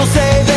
People say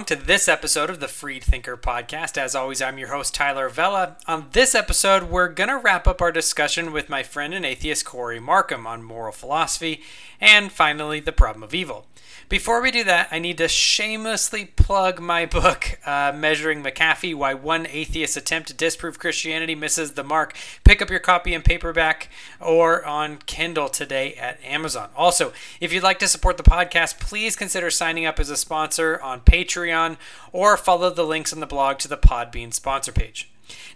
along to this episode of the Freed Thinker podcast. As always, I'm your host, Tyler Vela. On this episode, we're going to wrap up our discussion with my friend and atheist Cory Markum on moral philosophy and finally, the problem of evil. Before we do that, I need to shamelessly plug my book, uh, Measuring McAfee Why One Atheist Attempt to Disprove Christianity Misses the Mark. Pick up your copy in paperback or on Kindle today at Amazon. Also, if you'd like to support the podcast, please consider signing up as a sponsor on Patreon or follow the links on the blog to the Podbean sponsor page.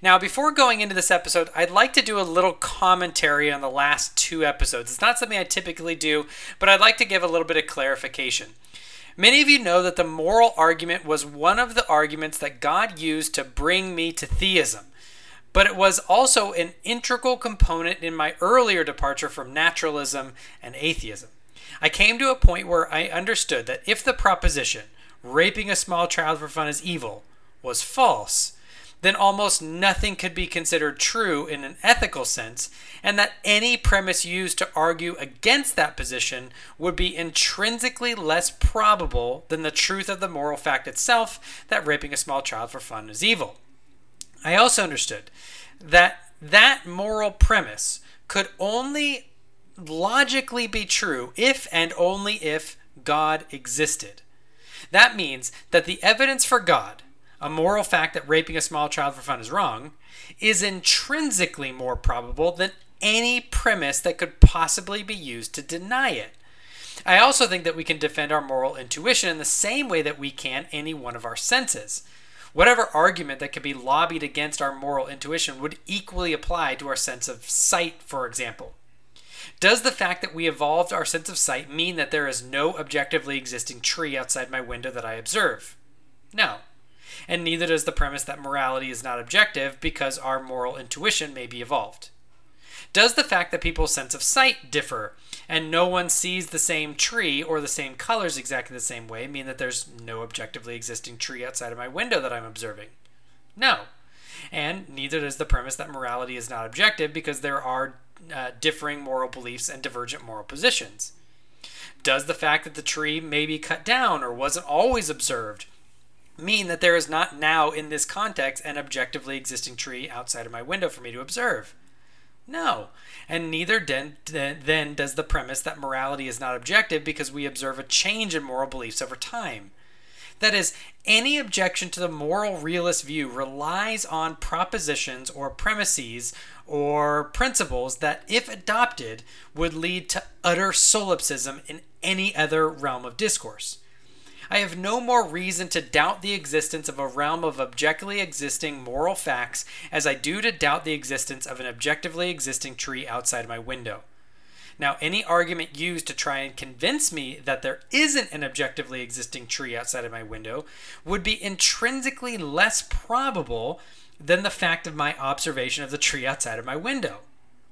Now, before going into this episode, I'd like to do a little commentary on the last two episodes. It's not something I typically do, but I'd like to give a little bit of clarification. Many of you know that the moral argument was one of the arguments that God used to bring me to theism, but it was also an integral component in my earlier departure from naturalism and atheism. I came to a point where I understood that if the proposition, raping a small child for fun is evil, was false, then almost nothing could be considered true in an ethical sense, and that any premise used to argue against that position would be intrinsically less probable than the truth of the moral fact itself that raping a small child for fun is evil. I also understood that that moral premise could only logically be true if and only if God existed. That means that the evidence for God, a moral fact that raping a small child for fun is wrong, is intrinsically more probable than any premise that could possibly be used to deny it. I also think that we can defend our moral intuition in the same way that we can any one of our senses. Whatever argument that could be lobbied against our moral intuition would equally apply to our sense of sight, for example. Does the fact that we evolved our sense of sight mean that there is no objectively existing tree outside my window that I observe? No. And neither does the premise that morality is not objective because our moral intuition may be evolved. Does the fact that people's sense of sight differ and no one sees the same tree or the same colors exactly the same way mean that there's no objectively existing tree outside of my window that I'm observing? No. And neither does the premise that morality is not objective because there are uh, differing moral beliefs and divergent moral positions. Does the fact that the tree may be cut down or wasn't always observed mean that there is not now in this context an objectively existing tree outside of my window for me to observe? No. And neither then, then does the premise that morality is not objective because we observe a change in moral beliefs over time. That is, any objection to the moral realist view relies on propositions or premises or principles that, if adopted, would lead to utter solipsism in any other realm of discourse. I have no more reason to doubt the existence of a realm of objectively existing moral facts as I do to doubt the existence of an objectively existing tree outside my window. Now, any argument used to try and convince me that there isn't an objectively existing tree outside of my window would be intrinsically less probable than the fact of my observation of the tree outside of my window.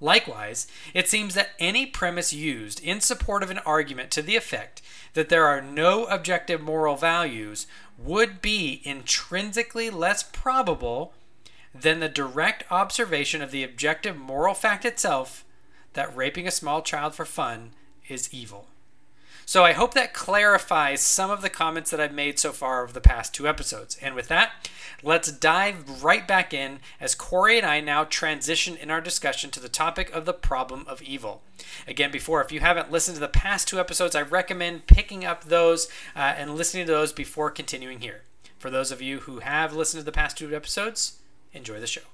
Likewise, it seems that any premise used in support of an argument to the effect that there are no objective moral values would be intrinsically less probable than the direct observation of the objective moral fact itself that raping a small child for fun is evil. So I hope that clarifies some of the comments that I've made so far over the past two episodes. And with that, let's dive right back in as Cory and I now transition in our discussion to the topic of the problem of evil. Again, before, if you haven't listened to the past two episodes, I recommend picking up those uh, and listening to those before continuing here. For those of you who have listened to the past two episodes, enjoy the show.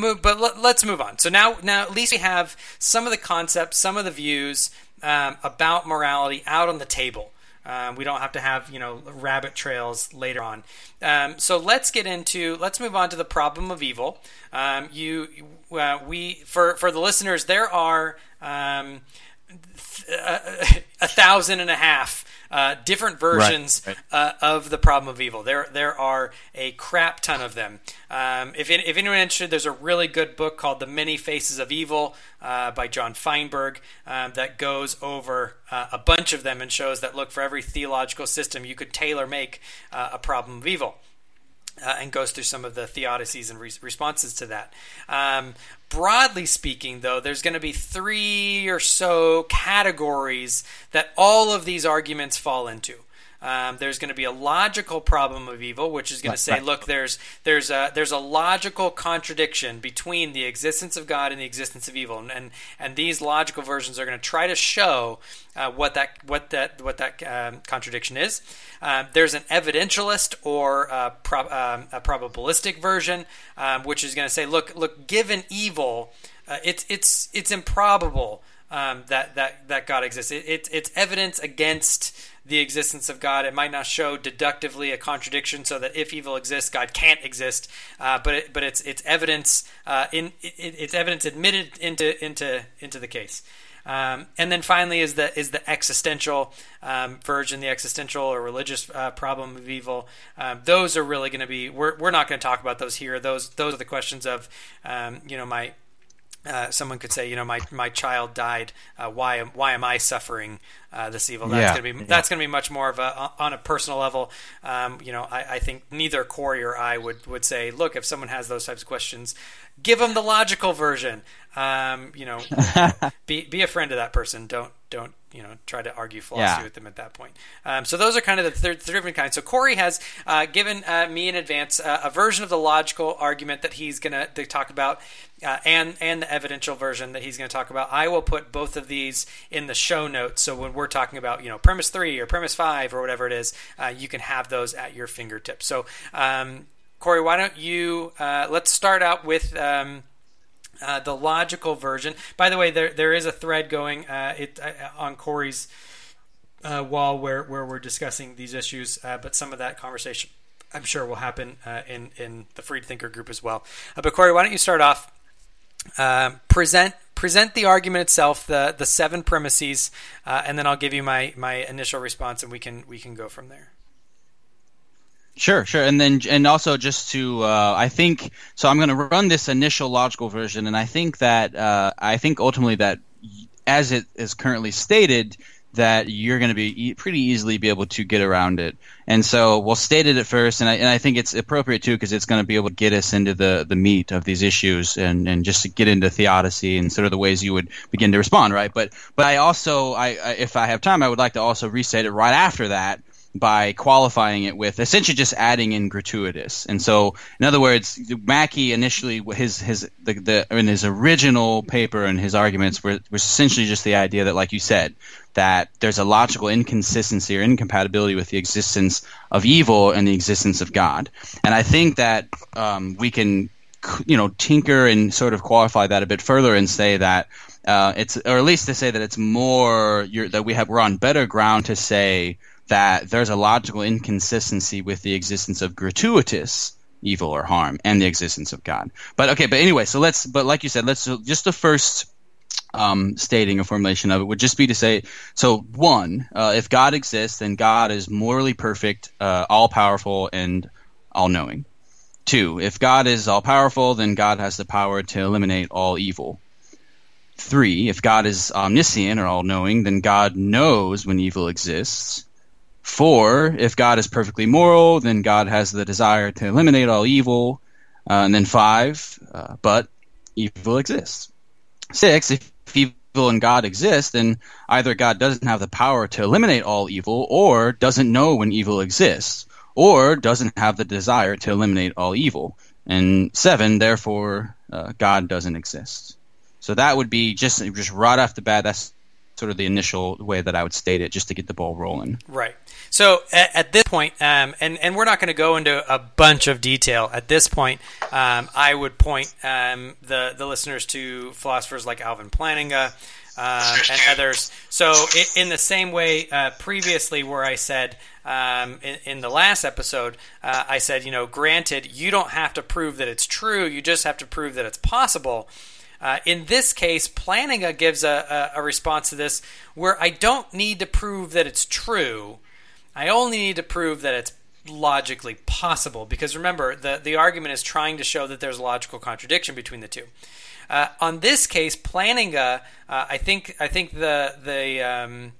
Move, but let, us move on. So now, now at least we have some of the concepts, some of the views um, about morality out on the table. Um, we don't have to have you know rabbit trails later on. Um, so let's get into let's move on to the problem of evil. Um, you uh, we for for the listeners there are um, th- a, a thousand and a half uh, different versions right, right. Uh, of the problem of evil. There, there are a crap ton of them. Um, if, if anyone interested, there's a really good book called The Many Faces of Evil uh, by John Feinberg um, that goes over uh, a bunch of them and shows that look for every theological system you could tailor make uh, a problem of evil uh, and goes through some of the theodicies and re- responses to that. Um, broadly speaking, though, there's going to be three or so categories that all of these arguments fall into. Um, there's going to be a logical problem of evil, which is going to say, look, there's there's a there's a logical contradiction between the existence of God and the existence of evil, and and, and these logical versions are going to try to show uh, what that what that what that um, contradiction is. Uh, there's an evidentialist or uh, pro- um, a probabilistic version, um, which is going to say, look, look, given evil, uh, it's it's it's improbable um, that that that God exists. It, it, it's evidence against the existence of God. It might not show deductively a contradiction, so that if evil exists, God can't exist. Uh, but it, but it's it's evidence uh, in it, it's evidence admitted into into into the case. Um, and then finally is the is the existential um, version, the existential or religious uh, problem of evil. Um, those are really going to be. We're, we're not going to talk about those here. Those those are the questions of um, you know my uh, someone could say, you know, my my child died. Uh, why am why am I suffering uh, this evil? That's yeah. gonna be that's gonna be much more of a on a personal level. Um, you know, I, I, think neither Cory or I would would say, look, if someone has those types of questions, give them the logical version. Um, you know, be be a friend of that person. Don't don't you know try to argue philosophy yeah. with them at that point. Um, so those are kind of the three different kinds. So Cory has uh, given uh, me in advance uh, a version of the logical argument that he's going to talk about, uh, and and the evidential version that he's going to talk about. I will put both of these in the show notes. So when we're talking about you know premise three or premise five or whatever it is, uh, you can have those at your fingertips. So. Um, Cory, why don't you uh, let's start out with um, uh, the logical version. By the way, there there is a thread going uh, it uh, on Cory's uh, wall where where we're discussing these issues, uh, but some of that conversation I'm sure will happen in in the Freed Thinker group as well. but Cory, why don't you start off? Um, present present the argument itself, the the seven premises, and then I'll give you my my initial response, and we can we can go from there. Sure, sure, and then and also just to uh, I think so. I'm going to run this initial logical version, and I think that uh, I think ultimately that as it is currently stated that you're going to be e- pretty easily be able to get around it. And so we'll state it at first, and I, and I think it's appropriate too because it's going to be able to get us into the, the meat of these issues and, and just to get into theodicy and sort of the ways you would begin to respond, right? But but I also I, I if I have time, I would like to also restate it right after that by qualifying it with essentially just adding in gratuitous. And so, in other words, Mackie initially his his the, the in his original paper and his arguments were was essentially just the idea that, like you said, that there's a logical inconsistency or incompatibility with the existence of evil and the existence of God. And I think that um, we can you know tinker and sort of qualify that a bit further and say that uh, it's or at least to say that it's more that we have we're on better ground to say that there's a logical inconsistency with the existence of gratuitous evil or harm and the existence of God. But okay, but anyway, so let's, but like you said, let's just the first um, stating a formulation of it would just be to say, so one, uh, if God exists, then God is morally perfect, uh, all powerful, and all knowing. Two, if God is all powerful, then God has the power to eliminate all evil. Three, if God is omniscient or all knowing, then God knows when evil exists. Four, if God is perfectly moral, then God has the desire to eliminate all evil. Uh, and then five, uh, but evil exists. Six, if evil and God exist, then either God doesn't have the power to eliminate all evil, or doesn't know when evil exists, or doesn't have the desire to eliminate all evil. And seven, therefore, uh, God doesn't exist. So that would be just just right off the bat. That's sort of the initial way that I would state it, just to get the ball rolling. Right. So at, at this point, um, and and we're not going to go into a bunch of detail at this point. Um, I would point um, the the listeners to philosophers like Alvin Plantinga. Um, and others. So, in the same way, uh, previously, where I said um, in, in, the last episode, uh, I said, you know, granted, you don't have to prove that it's true, you just have to prove that it's possible. Uh, in this case, Plantinga gives a, a, a, response to this where I don't need to prove that it's true. I only need to prove that it's logically possible. Because remember, the, the argument is trying to show that there's a logical contradiction between the two. Uh, on this case, Plantinga, uh, I think I think the the um,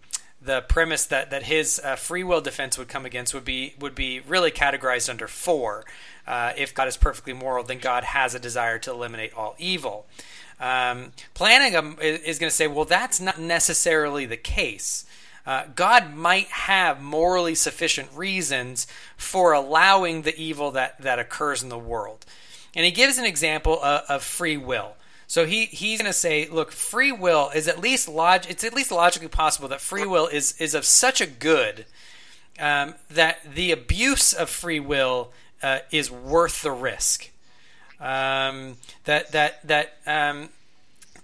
the premise that that his uh, free will defense would come against would be would be really categorized under four. Uh, if God is perfectly moral, then God has a desire to eliminate all evil. Um, is, is going to say, well, that's not necessarily the case. Uh, God might have morally sufficient reasons for allowing the evil that, that occurs in the world. And he gives an example of, of free will. So he he's going to say, look, free will is at least log- it's at least logically possible that free will is is of such a good um, that the abuse of free will uh, is worth the risk. Um, that that that um,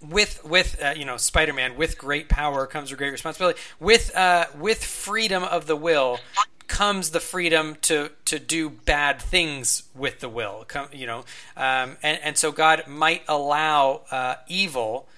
with with uh, you know Spider-Man with great power comes a great responsibility. With uh, with freedom of the will comes the freedom to to do bad things with the will. Come, you know, um, and and so God might allow uh, evil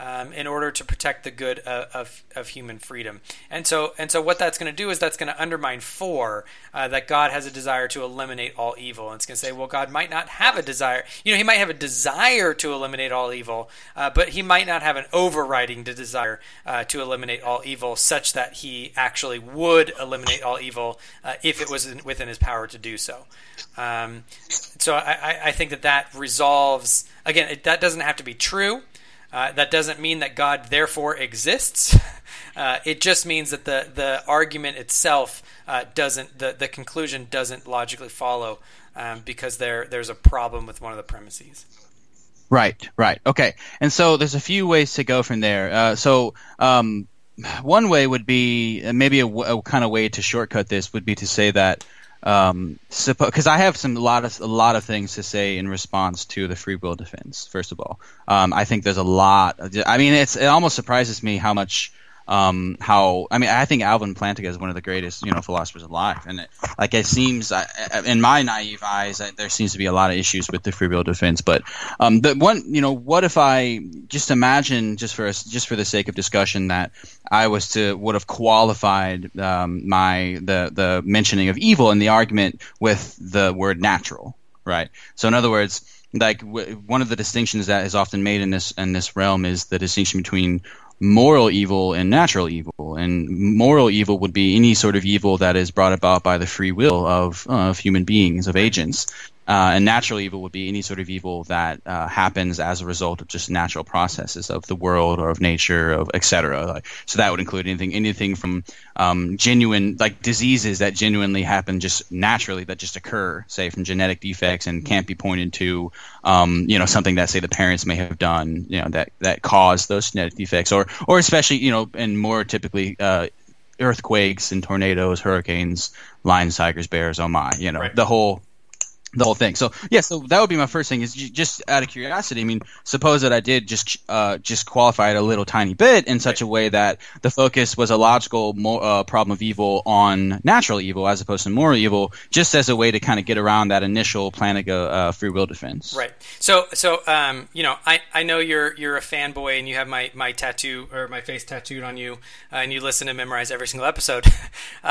um, in order to protect the good of, of, human freedom. And so, and so, what that's going to do is that's going to undermine four uh, that God has a desire to eliminate all evil. And it's going to say, well, God might not have a desire. You know, He might have a desire to eliminate all evil, uh, but He might not have an overriding desire uh, to eliminate all evil, such that He actually would eliminate all evil uh, if it was in, within His power to do so. Um, so, I, I, think that that resolves. Again, it, that doesn't have to be true. Uh, that doesn't mean that God therefore exists. Uh, it just means that the, the argument itself uh, doesn't, the, the conclusion doesn't logically follow um, because there there's a problem with one of the premises. Right, right. Okay. And so there's a few ways to go from there. Uh, so um, one way would be maybe a, a kind of way to shortcut this would be to say that um, because I have some a lot of a lot of things to say in response to the free will defense. First of all, um, I think there's a lot. I mean, it's it almost surprises me how much um, how I mean I think Alvin Plantinga is one of the greatest you know philosophers alive, and it, like it seems in my naive eyes there seems to be a lot of issues with the free will defense. But um, the one you know what if I just imagine just for us just for the sake of discussion that I was to would have qualified um, my the the mentioning of evil in the argument with the word natural, right? So in other words like w- one of the distinctions that is often made in this in this realm is the distinction between moral evil and natural evil. And moral evil would be any sort of evil that is brought about by the free will of, uh, of human beings, of agents. Uh, and natural evil would be any sort of evil that uh, happens as a result of just natural processes of the world or of nature, of etc. Like, so that would include anything, anything from um, genuine, like diseases that genuinely happen just naturally, that just occur, say from genetic defects and can't be pointed to, um, you know, something that say the parents may have done, you know, that that caused those genetic defects, or or especially, you know, and more typically. Uh, earthquakes and tornadoes, hurricanes, lions, tigers, bears, oh my, you know, right. the whole the whole thing. So yeah, so that would be my first thing is just out of curiosity. I mean, suppose that I did just uh, just qualify it a little tiny bit in such a way that the focus was a logical mo- uh, problem of evil on natural evil as opposed to moral evil, just as a way to kind of get around that initial Plantinga uh, free will defense. Right. So so um, you know, I, I know you're you're a fanboy and you have my my tattoo or my face tattooed on you, uh, and you listen and memorize every single episode.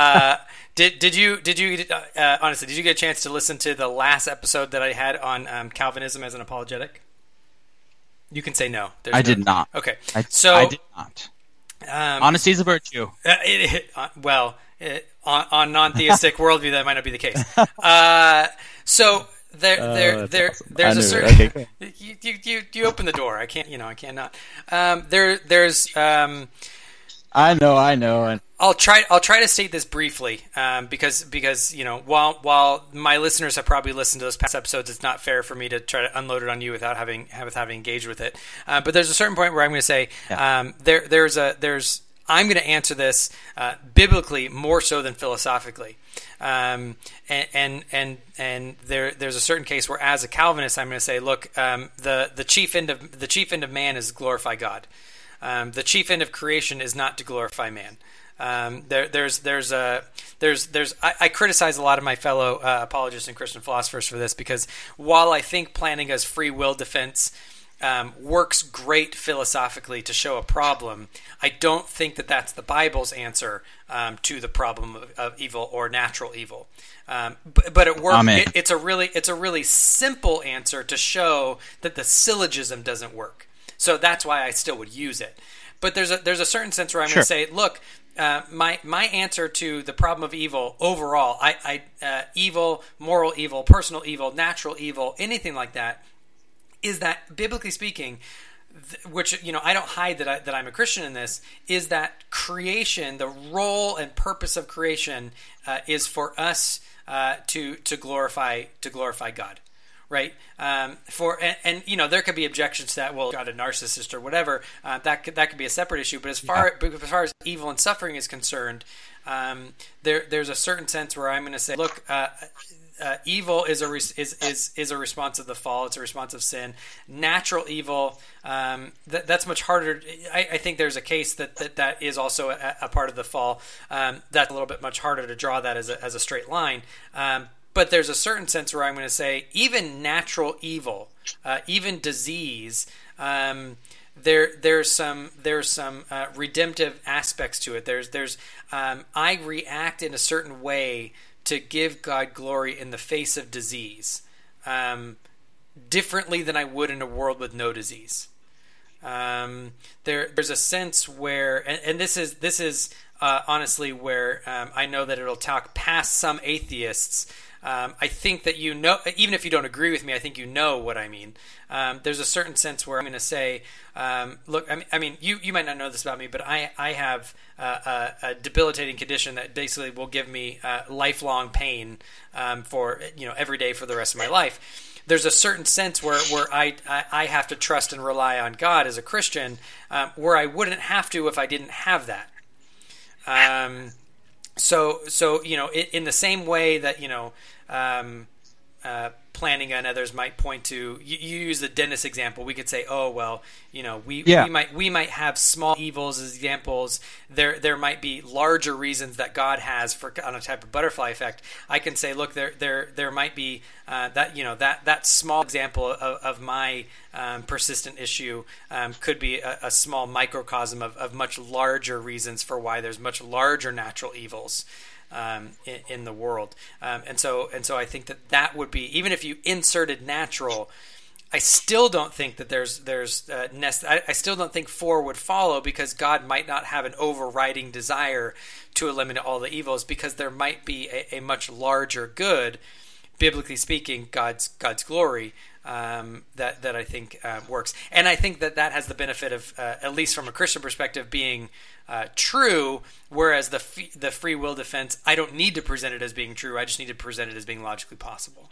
Uh, did did you did you uh, honestly did you get a chance to listen to the last episode that I had on um, Calvinism as an apologetic? You can say no. There's I no, did not. Okay, I, so I did not. Um, Honesty is a virtue. Uh, it, it, uh, well, it, on, on non-theistic worldview, that might not be the case. Uh, so there, oh, there, there, awesome. there's a certain. Okay, you, you, you, you open the door. I can't. You know, I cannot. Um, there, there's. Um, I know, I know, and I'll try. I'll try to state this briefly, um, because because you know while while my listeners have probably listened to those past episodes, it's not fair for me to try to unload it on you without having with having engaged with it. Uh, but there's a certain point where I'm going to say yeah. um, there there's a there's I'm going to answer this uh, biblically more so than philosophically. Um, and and and, and there, there's a certain case where, as a Calvinist, I'm going to say, look, um, the the chief end of the chief end of man is glorify God. Um, the chief end of creation is not to glorify man. Um, there, there's there's a there's there's I, I, criticize a lot of my fellow uh, apologists and Christian philosophers for this because while I think Plantinga's free will defense um, works great philosophically to show a problem, I don't think that that's the Bible's answer um, to the problem of, of, evil or natural evil. Um, but, but, it works. It, it's a really it's a really simple answer to show that the syllogism doesn't work. So that's why I still would use it. But there's a there's a certain sense where I'm sure. going to say, look, uh, my my answer to the problem of evil overall, I, I uh, evil, moral evil, personal evil, natural evil, anything like that is that biblically speaking, which you know I don't hide that I, that I'm a Christian in this is that creation, the role and purpose of creation, uh, is for us uh, to to glorify to glorify God, right? Um, for and, and, you know there could be objections to that. Well, God a narcissist or whatever. Uh, that could, that could be a separate issue. But as far yeah. as far as evil and suffering is concerned, um, there there's a certain sense where I'm going to say, look, uh, uh, evil is a re- is, is is a response of the fall. It's a response of sin. Natural evil um, that, that's much harder. I, I, think there's a case that that, that is also a, a part of the fall. Um, that's a little bit much harder to draw that as a, as a straight line. Um, but there's a certain sense where I'm going to say even natural evil, uh, even disease. Um, there there's some there's some uh, redemptive aspects to it. There's there's um, I react in a certain way to give God glory in the face of disease um, differently than I would in a world with no disease. Um, there, there's a sense where, and, and this is this is uh, honestly where um, I know that it'll talk past some atheists um, I think that you know, even if you don't agree with me, I think you know what I mean. Um, there's a certain sense where I'm going to say, um, look, I mean, I mean, you, you might not know this about me, but I, I have uh, a, a, debilitating condition that basically will give me uh, lifelong pain um, for, you know, every day for the rest of my life there's a certain sense where, where I, I, I, have to trust and rely on God as a Christian, um, where I wouldn't have to if I didn't have that. Um, so so you know in, in the same way that you know um, uh, Plantinga and others might point to you, you, use the dentist example. We could say oh well you know we, yeah. we might we might have small evils as examples. There there might be larger reasons that god has for on a type of butterfly effect. I can say look there there there might be uh, that you know that that small example of, of my um, persistent issue um, could be a, a, small microcosm of, of much larger reasons for why there's much larger natural evils um, in, in, the world. Um, and so and so I think that that would be even if you inserted natural. I still don't think that there's there's uh, nest. I, I, still don't think four would follow because God might not have an overriding desire to eliminate all the evils because there might be a, a much larger good, biblically speaking, God's God's glory um, that that I think uh, works, and I think that that has the benefit of uh, at least from a Christian perspective being uh, true, whereas the f- the free will defense, I don't need to present it as being true. I just need to present it as being logically possible.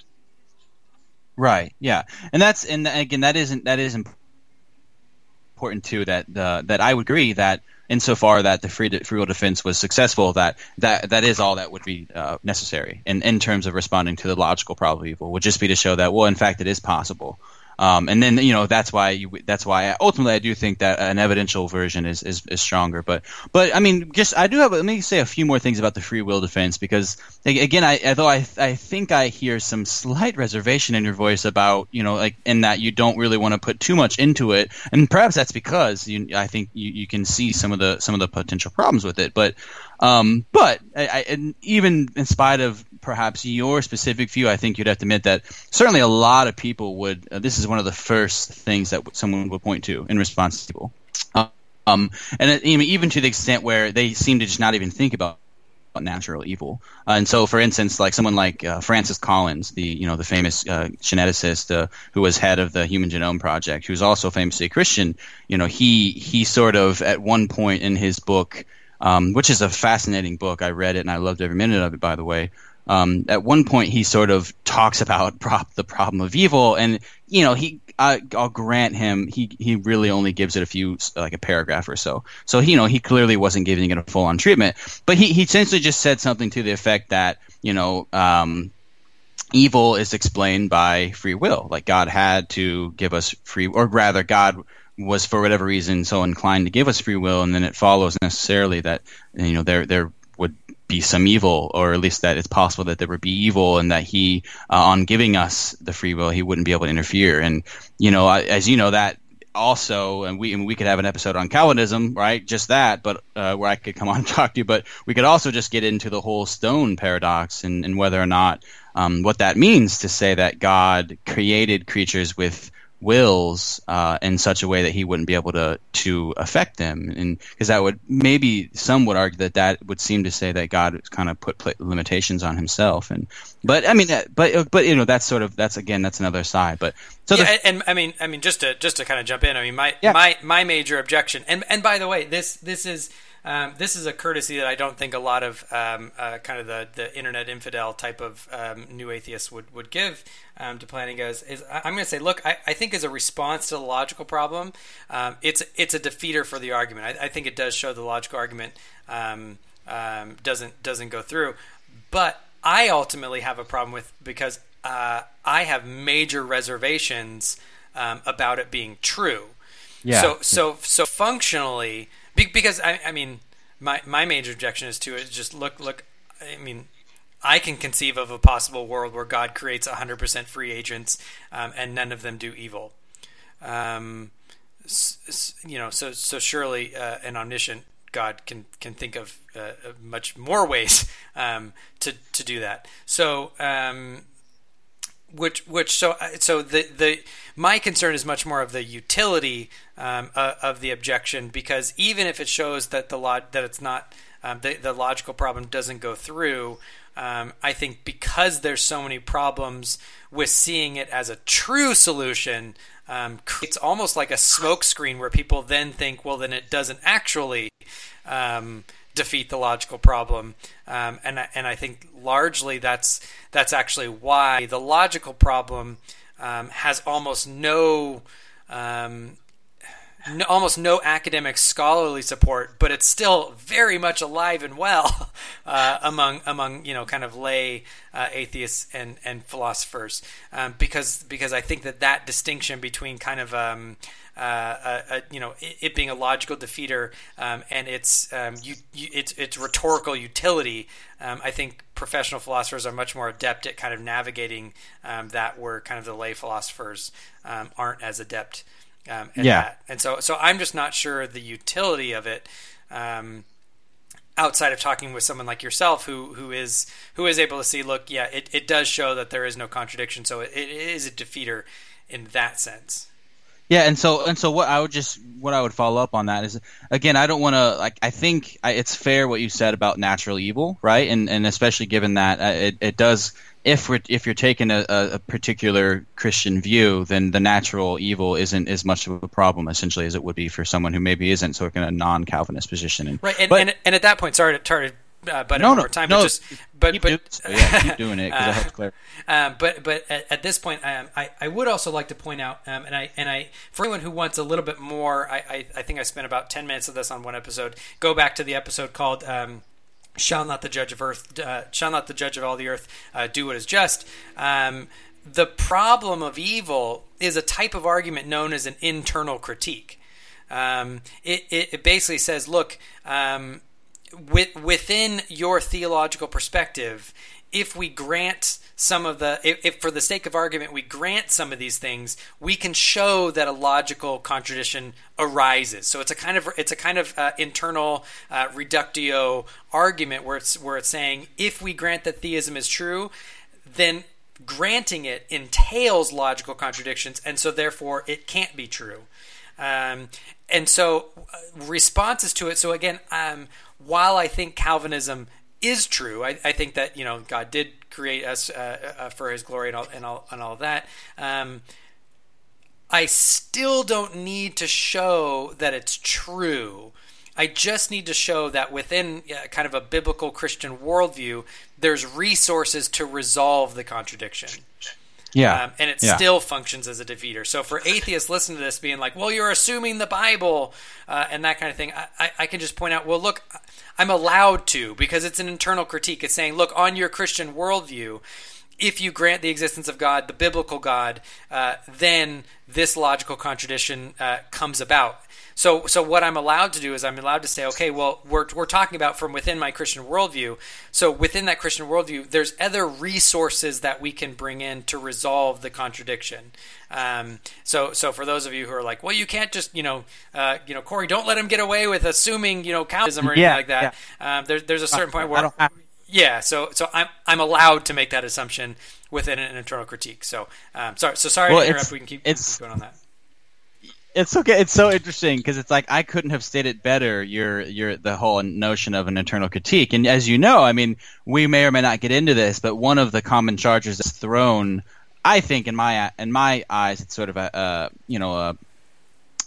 Right. Yeah. And that's and again that isn't that is important too. That uh, that I would agree that insofar that the free free will defense was successful, that that that is all that would be uh, necessary in in terms of responding to the logical problem evil would just be to show that well, in fact, it is possible. Um, and then you know that's why you, that's why ultimately I do think that an evidential version is, is, is stronger. But but I mean, just I do have let me say a few more things about the free will defense because again, I although I I think I hear some slight reservation in your voice about you know like in that you don't really want to put too much into it, and perhaps that's because you I think you, you can see some of the some of the potential problems with it. But um, but I, I, even in spite of perhaps your specific view, I think you'd have to admit that certainly a lot of people would. Uh, this is one of the first things that someone would point to in response to people, um, and it, even to the extent where they seem to just not even think about natural evil. Uh, and so, for instance, like someone like uh, Francis Collins, the you know the famous uh, geneticist uh, who was head of the Human Genome Project, who's also famously a Christian, you know, he he sort of at one point in his book um, which is a fascinating book. I read it and I loved every minute of it, by the way. Um, at one point, he sort of talks about prop, the problem of evil, and you know, he I, I'll grant him he he really only gives it a few like a paragraph or so. So you know he clearly wasn't giving it a full on treatment, but he he essentially just said something to the effect that you know. Um, evil is explained by free will. Like God had to give us free, or rather, God was for whatever reason so inclined to give us free will, and then it follows necessarily that you know there there be some evil, or at least that it's possible that there would be evil, and that He, uh, on giving us the free will, He wouldn't be able to interfere. And you know, as you know, that also, and we and we could have an episode on Calvinism, right? Just that, but uh, where I could come on and talk to you. But we could also just get into the whole stone paradox and, and whether or not um, what that means to say that God created creatures with wills uh, in such a way that he wouldn't be able to to affect them, and because that would maybe some would argue that that would seem to say that God kind of put limitations on himself, and but I mean, but but you know that's sort of that's again that's another side, but so yeah, the, and I mean I mean just to just to kind of jump in, I mean my yeah. my my major objection, and and by the way, this this is um, this is a courtesy that I don't think a lot of um, uh, kind of the, the internet infidel type of um, new atheists would, would give um, to Plantinga. Is, I'm going to say, look, I, I, think as a response to the logical problem, um, it's it's a defeater for the argument. I, I, think it does show the logical argument um, doesn't doesn't go through, but I ultimately have a problem with because uh, I have major reservations about it being true. Yeah. So so so functionally be- because I, I mean, my my major objection is to it. Just look, look. I mean, I can conceive of a possible world where God creates 100% free agents um, and none of them do evil. Um, you know, so so surely uh, an omniscient God can can think of uh, much more ways um, to to do that. So um, which which so uh, so the the my concern is much more of the utility um, uh, of the objection because even if it shows that the lot that it's not um, the, the logical problem doesn't go through um, I think because there's so many problems with seeing it as a true solution um, it's almost like a smokescreen where people then think well then it doesn't actually um, defeat the logical problem. Um, and and I think largely that's that's actually why the logical problem um, has almost no. Um, no, almost no academic scholarly support, but it's still very much alive and well uh, among among you know kind of lay uh, atheists and and philosophers, um, because because I think that that distinction between kind of um, uh, a, a, you know it, it, being a logical defeater um, and its um, you, you, its its rhetorical utility. Um, I think professional philosophers are much more adept at kind of navigating um, that, where kind of the lay philosophers um, aren't as adept. Um, at yeah. that. And so so I'm just not sure the utility of it outside of talking with someone like yourself who who is who is able to see look yeah it, it does show that there is no contradiction so it, it is a defeater in that sense yeah, and so and so what I would just what I would follow up on that is again I don't want to like I think it's fair what you said about natural evil, right? And and especially given that uh, it, it does if we're if you're taking a, a particular Christian view, then the natural evil isn't as much of a problem essentially as it would be for someone who maybe isn't sort of in a non-Calvinist position. And, right, and, but, and, and at that point, sorry to, sorry to uh, but no, no, more time. No, but just but keep but doing, so yeah, keep doing it because uh, helps clear. Um, but but at, at this point, um, I I would also like to point out, um, and I and I for anyone who wants a little bit more, I, I, I think I spent about ten minutes of this on one episode. Go back to the episode called. Um, shall not the judge of earth, uh, shall not the judge of all the earth uh, do what is just? Um, the problem of evil is a type of argument known as an internal critique. Um, it, it, it, basically says, look, um, with, within your theological perspective, if we grant some of the, if, if, for the sake of argument we grant some of these things, we can show that a logical contradiction arises. So it's a kind of it's a kind of uh, internal uh, reductio argument where it's where it's saying if we grant that theism is true, then granting it entails logical contradictions, and so therefore it can't be true. Um, and so uh, responses to it. So again, um, while I think Calvinism is true, I, I, think that you know God did create us uh, uh, for His glory and all and all, and all that. Um, I still don't need to show that it's true. I just need to show that within uh, kind of a biblical Christian worldview, there's resources to resolve the contradiction. Yeah. Um, and it Yeah. still functions as a defeater. So for atheists listening to this being like, well, you're assuming the Bible uh, and that kind of thing, I, I, I can just point out, well, look, I'm allowed to because it's an internal critique. It's saying, look, on your Christian worldview, if you grant the existence of God, the biblical God, uh, then this logical contradiction uh, comes about. So, so what I'm allowed to do is I'm allowed to say, okay, well, we're, we're talking about from within my Christian worldview. So within that Christian worldview, there's other resources that we can bring in to resolve the contradiction. Um, so, so for those of you who are like, well, you can't just, you know, uh, you know, Cory, don't let him get away with assuming, you know, Calvinism or anything Yeah, like that. Um, there, there's a certain point I where don't have- yeah, so so I'm I'm allowed to make that assumption within an internal critique. So um, sorry, so sorry Well, to interrupt. We can keep, it's- keep going on that. It's okay. It's so interesting because it's like I couldn't have stated better your your the whole notion of an internal critique. And as you know, I mean, we may or may not get into this, but one of the common charges that's thrown, I think, in my in my eyes, it's sort of a, a you know a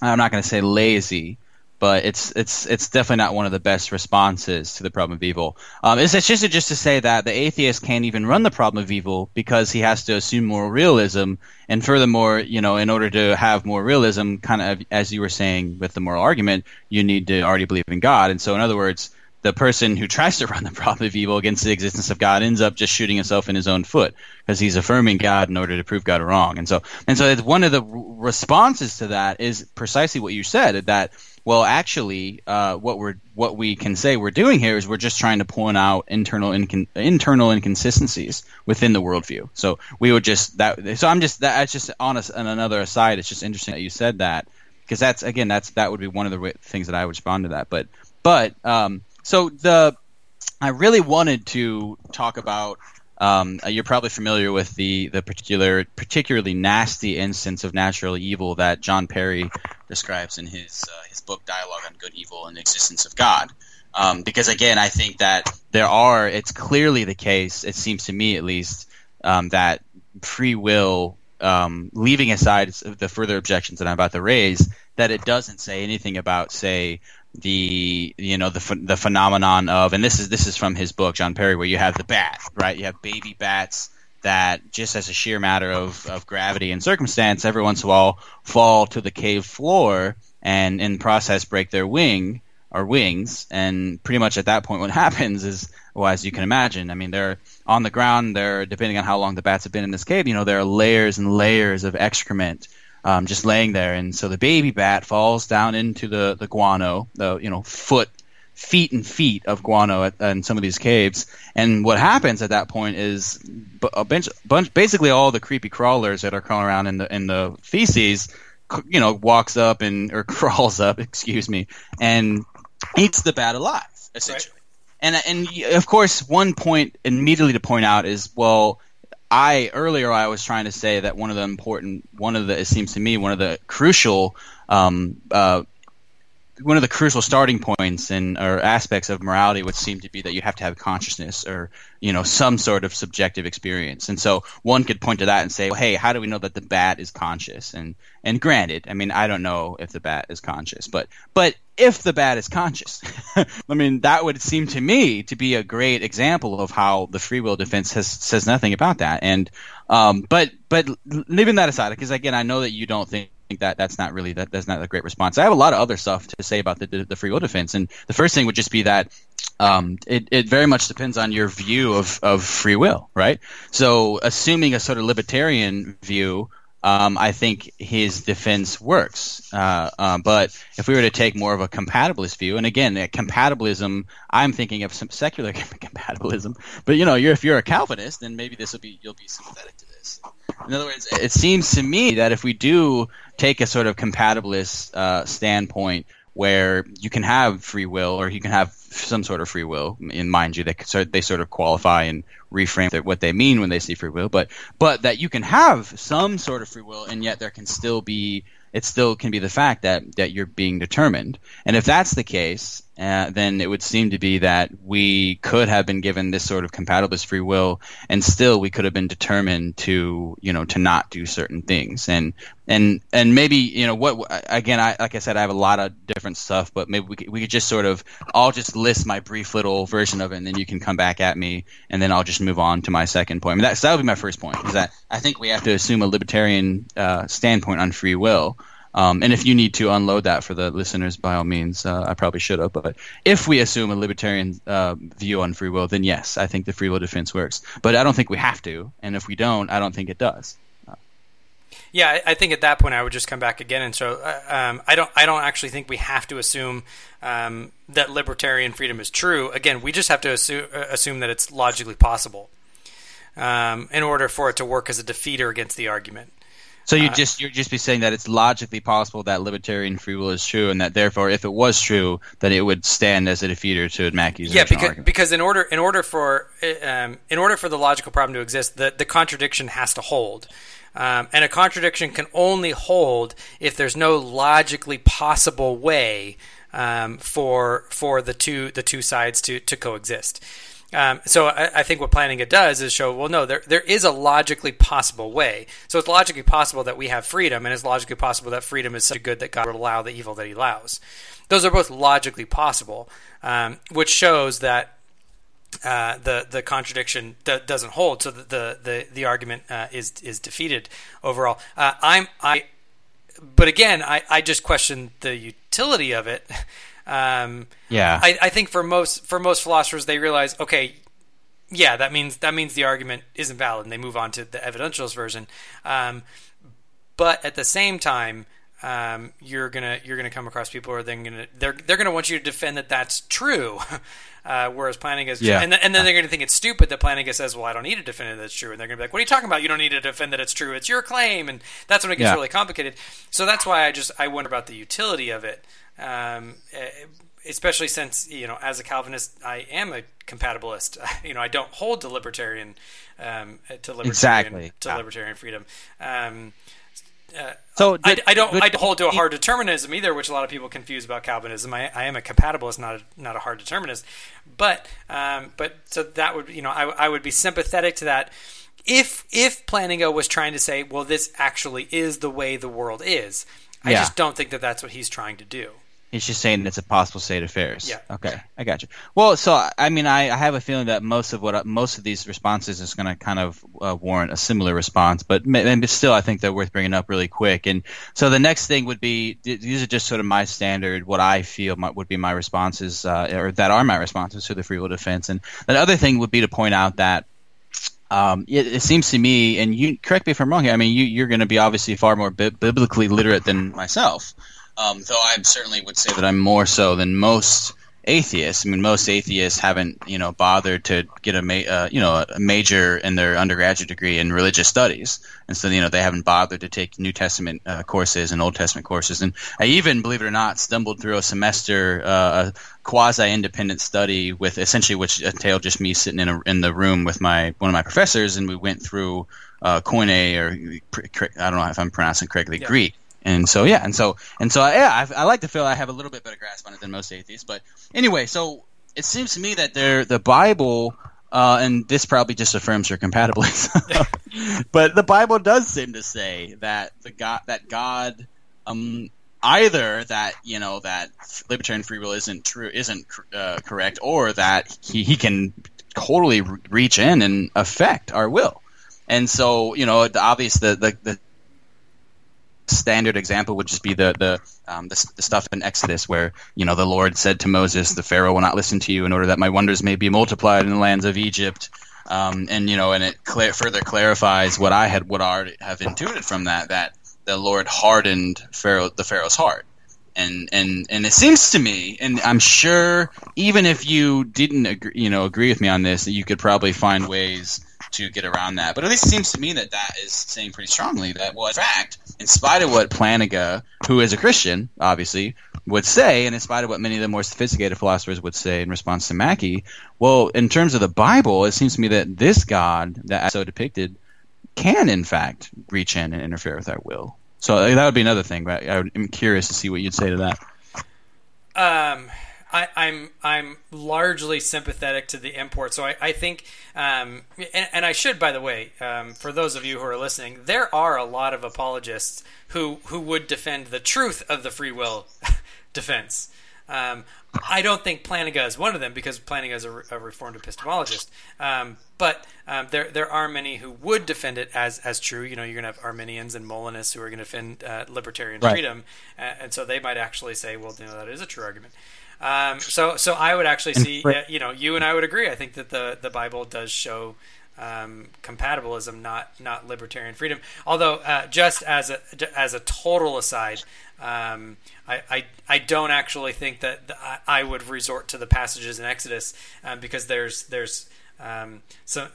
I'm not going to say lazy, but it's it's it's definitely not one of the best responses to the problem of evil. Um, it's, it's just just to say that the atheist can't even run the problem of evil because he has to assume moral realism, and furthermore, you know, in order to have more realism, kind of as you were saying with the moral argument, you need to already believe in God. And so, in other words, the person who tries to run the problem of evil against the existence of God ends up just shooting himself in his own foot because he's affirming God in order to prove God wrong. And so, and so, it's one of the responses to that is precisely what you said that well, actually, uh, what we're what we can say we're doing here is we're just trying to point out internal incon- internal inconsistencies within the worldview. So we would just that. So I'm just that's just on, a, on another aside. It's just interesting that you said that because that's again that's that would be one of the things that I would respond to that. But but um, so the I really wanted to talk about. Um, uh, you're probably familiar with the the particular particularly nasty instance of natural evil that John Perry describes in his uh, his book Dialogue on Good, Evil, and the Existence of God. Um, because again, I think that there are. It's clearly the case. It seems to me, at least, um, that free will, um, leaving aside the further objections that I'm about to raise, that it doesn't say anything about, say, the you know the the phenomenon of, and this is this is from his book John Perry, where you have the bat, right? You have baby bats that just as a sheer matter of, of gravity and circumstance, every once in a while fall to the cave floor and in process break their wing or wings. And pretty much at that point, what happens is, well, as you can imagine, I mean, they're on the ground. They're depending on how long the bats have been in this cave. You know, there are layers and layers of excrement um, just laying there, and so the baby bat falls down into the the guano, the you know foot feet and feet of guano at, in some of these caves. And what happens at that point is a bunch, bunch, basically all the creepy crawlers that are crawling around in the in the feces, you know, walks up and or crawls up, excuse me, and eats the bat alive, essentially. And and of course, one point immediately to point out is well. I earlier I was trying to say that one of the important, one of the it seems to me one of the crucial um, uh, one of the crucial starting points and or aspects of morality would seem to be that you have to have consciousness or you know some sort of subjective experience. And so one could point to that and say well, hey how do we know that the bat is conscious? And and granted i mean i don't know if the bat is conscious but but if the bat is conscious i mean that would seem to me to be a great example of how the free will defense has says nothing about that. And um but but leaving that aside because again i know that you don't think think that that's not really that that's not a great response. I have a lot of other stuff to say about the the free will defense, and the first thing would just be that um, it it very much depends on your view of of free will, right? So assuming a sort of libertarian view. Um, I think his defense works, uh, uh, but if we were to take more of a compatibilist view, and again, compatibilism, I'm thinking of some secular compatibilism. But you know, you're, if you're a Calvinist, then maybe this will be you'll be sympathetic to this. In other words, it seems to me that if we do take a sort of compatibilist uh, standpoint where you can have free will or you can have some sort of free will, in mind you, they sort they sort of qualify and reframe what they mean when they see free will, but but that you can have some sort of free will and yet there can still be it still can be the fact that that you're being determined, and if that's the case, uh, then it would seem to be that we could have been given this sort of compatibilist free will, and still we could have been determined to, you know, to not do certain things. And and and maybe you know what again, I like I said, I have a lot of different stuff, but maybe we could, we could just sort of I'll just list my brief little version of it, and then you can come back at me, and then I'll just move on to my second point. I mean, that so that would be my first point. Is that I think we have to assume a libertarian uh, standpoint on free will. Um, and if you need to unload that for the listeners, by all means, uh, I probably should have. But if we assume a libertarian uh, view on free will, then yes, I think the free will defense works. But I don't think we have to, and if we don't, I don't think it does. Yeah, I, think at that point I would just come back again and so uh, um, I don't I don't actually think we have to assume um, that libertarian freedom is true. Again, we just have to assume, uh, assume that it's logically possible um, in order for it to work as a defeater against the argument. So you Uh, just you're just be saying that it's logically possible that libertarian free will is true, and that therefore, if it was true, that it would stand as a defeater to Mackie's yeah because, argument. because in order in order for um, in order for the logical problem to exist the, the contradiction has to hold um, and a contradiction can only hold if there's no logically possible way um, for for the two the two sides to to coexist um, so I, I think what Plantinga does is show well no there there is a logically possible way so it's logically possible that we have freedom and it's logically possible that freedom is such a good that God would allow the evil that he allows those are both logically possible um, which shows that uh, the the contradiction d- doesn't hold, so the the the, the argument uh, is is defeated overall. Uh, I'm I, but again, I, I just question the utility of it. Um, Yeah. I, I think for most for most philosophers, they realize, okay, yeah, that means that means the argument isn't valid, and they move on to the evidentialist version. Um, but at the same time, um, you're gonna you're gonna come across people who are then gonna they're they're gonna want you to defend that that's true, uh, whereas Plantinga Yeah. and, then, and then they're gonna think it's stupid that Plantinga says, well, I don't need to defend it that's true, and they're gonna be like, what are you talking about? You don't need to defend that it's true. It's your claim, and that's when it gets Yeah. really complicated. So that's why I just I wonder about the utility of it. Um, eh, especially since you know, as a Calvinist, I am a compatibilist. You know, I don't hold to libertarian um, to libertarian Exactly. to Yeah. libertarian freedom. Um, so I, I don't but- I don't hold to a hard determinism either, which a lot of people confuse about Calvinism. I, I am a compatibilist, not a, not a hard determinist. But um, but so that would you know I, I would be sympathetic to that if if Plantinga was trying to say, well, this actually is the way the world is. I Yeah. just don't think that that's what he's trying to do. He's just saying it's a possible state of affairs. Yeah. Okay, I got you. Well, so I mean, I, I have a feeling that most of what most of these responses is going to kind of uh, warrant a similar response, but ma- and still, I think they're worth bringing up really quick. And so the next thing would be these are just sort of my standard, what I feel my, would be my responses, uh, or that are my responses to the free will defense. And the other thing would be to point out that um, it, it seems to me, and you correct me if I'm wrong here. I mean, you, you're going to be obviously far more bi- biblically literate than myself. Um, though I certainly would say that I'm more so than most atheists. I mean, most atheists haven't, you know, bothered to get a, ma- uh, you know, a major in their undergraduate degree in religious studies, and so you know they haven't bothered to take New Testament uh, courses and Old Testament courses. And I even, believe it or not, stumbled through a semester, uh, a quasi-independent study with essentially which entailed just me sitting in a, in the room with my one of my professors, and we went through uh, Koine, or I don't know if I'm pronouncing correctly, Yeah. Greek. And so yeah, and so and so yeah, I, I like to feel I have a little bit better grasp on it than most atheists. But anyway, so it seems to me that there the Bible, uh, and this probably just affirms your compatibilism, but the Bible does seem to say that the God that God, um, either that you know that libertarian free will isn't true, isn't uh, correct, or that he he can totally re- reach in and affect our will. And so, you know, the obvious the the, the standard example would just be the the, um, the the stuff in Exodus where you know the Lord said to Moses, "The Pharaoh will not listen to you in order that my wonders may be multiplied in the lands of Egypt." Um, and you know, and it clear, further clarifies what I had would already have intuited from that that the Lord hardened Pharaoh the Pharaoh's heart. And, and and it seems to me, and I'm sure, even if you didn't agree, you know agree with me on this, that you could probably find ways to get around that. But at least it seems to me that that is saying pretty strongly that, well, in fact, in spite of what Plantinga, who is a Christian, obviously, would say, and in spite of what many of the more sophisticated philosophers would say in response to Mackie, well, in terms of the Bible, it seems to me that this God that is so depicted can, in fact, reach in and interfere with our will. So that would be another thing. But I'm curious to see what you'd say to that. Um, I, I'm I'm largely sympathetic to the import. So I, I think, um, and, and I should, by the way, um, for those of you who are listening, there are a lot of apologists who who would defend the truth of the free will defense. Um, I don't think Plantinga is one of them because Plantinga is a, a reformed epistemologist. Um, but um, there there are many who would defend it as as true. You know, you're going to have Arminians and Molinists who are going to defend uh, libertarian Right. freedom, uh, and so they might actually say, well, you know, that is a true argument. Um, so so I would actually see, uh, you know, you and I would agree. I think that the the Bible does show. Um, compatibilism, not not libertarian freedom. Although, uh, just as a as a total aside, um, I, I I don't actually think that th- I, would resort to the passages in Exodus um, because there's there's um, so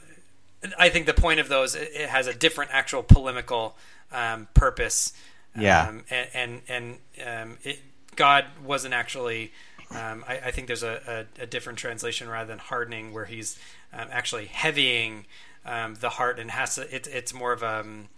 I think the point of those it, it has a different actual polemical um, purpose. Yeah. um, and and, and um, it, God wasn't actually. Um, I, I think there's a, a, a different translation rather than hardening, where he's um, actually heavying um, the heart and has to. It, it's more of a um,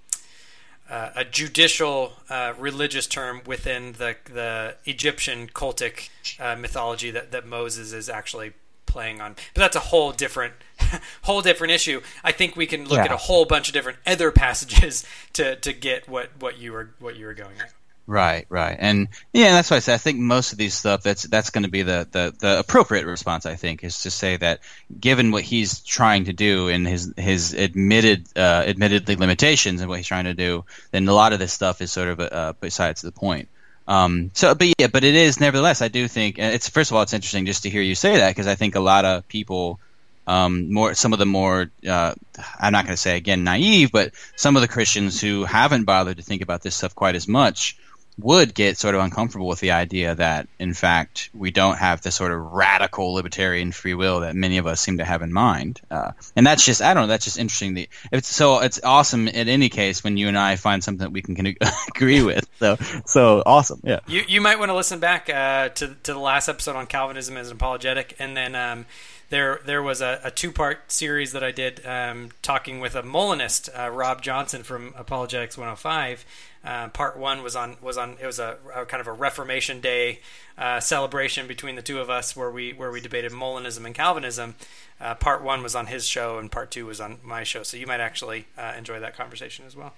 uh, a judicial uh, religious term within the the Egyptian cultic uh, mythology that, that Moses is actually playing on. But that's a whole different whole different issue. I think we can look Yeah. at a whole bunch of different other passages to, to get what, what you were what you were going at. Right, right, and yeah, that's why I say I think most of these stuff that's that's going to be the, the the appropriate response. I think is to say that given what he's trying to do and his his admitted uh, admittedly limitations and what he's trying to do, then a lot of this stuff is sort of uh, besides the point. Um, so, but yeah, but it is nevertheless. I do think it's first of all, it's interesting just to hear you say that because I think a lot of people um, more some of the more uh, I'm not going to say again naive, but some of the Christians who haven't bothered to think about this stuff quite as much would get sort of uncomfortable with the idea that in fact we don't have the sort of radical libertarian free will that many of us seem to have in mind, uh, and that's just I don't know that's just interesting. The it's so it's awesome in any case when you and I find something that we can, can agree with. So so awesome, yeah. You you might want to listen back uh, to to the last episode on Calvinism as an apologetic, and then um, there there was a, a two part series that I did um, talking with a Molinist, uh, Rob Johnson from Apologetics 105. Uh, part one was on was on it was a, a kind of a Reformation Day uh, celebration between the two of us where we where we debated Molinism and Calvinism. Uh, part one was on his show, and part two was on my show. So you might actually uh, enjoy that conversation as well.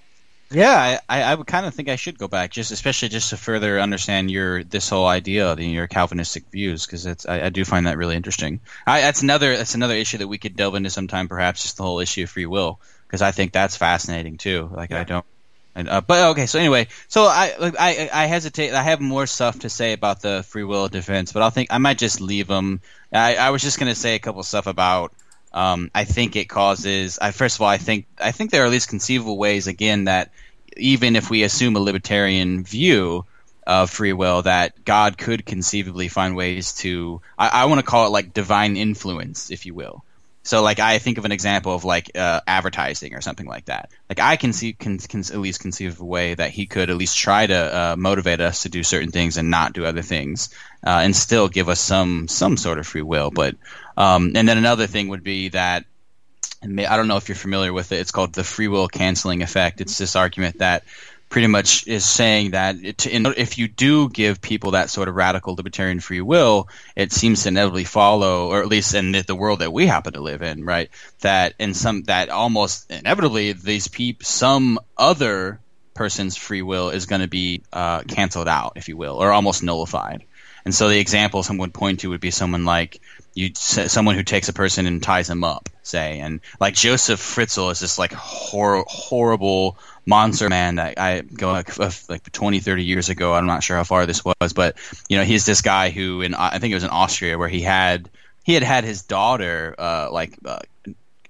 Yeah, I, I would kind of think I should go back, just especially just to further understand your this whole idea, your Calvinistic views, because it's I, I do find that really interesting. I, that's another that's another issue that we could delve into sometime, perhaps just the whole issue of free will, because I think that's fascinating too. Like I don't, and, uh, but okay. So anyway, so I, I I hesitate. I have more stuff to say about the free will defense, but I'll think I might just leave them. I, I was just gonna say a couple stuff about. Um, I think it causes. I first of all, I think I think there are at least conceivable ways again that even if we assume a libertarian view of free will, that God could conceivably find ways to. I, I want to call it like divine influence, if you will. So, like, I think of an example of like uh, advertising or something like that. Like, I can see, can, can at least conceive of a way that he could at least try to uh, motivate us to do certain things and not do other things, uh, and still give us some some sort of free will. But, um, and then another thing would be that I don't know if you're familiar with it. It's called the free will canceling effect. It's this argument that pretty much is saying that it, in, if you do give people that sort of radical libertarian free will, it seems to inevitably follow, or at least in the, world that we happen to live in, right? That in some that almost inevitably these people, some other person's free will is going to be uh, canceled out, if you will, or almost nullified. And so the example someone would point to would be someone like you, someone who takes a person and ties them up, say, and like Joseph Fritzl is this like hor- horrible monster man that I go like, like 20, 30 years ago. I'm not sure how far this was, but you know, he's this guy who in I think it was in Austria where he had he had had his daughter uh, like uh,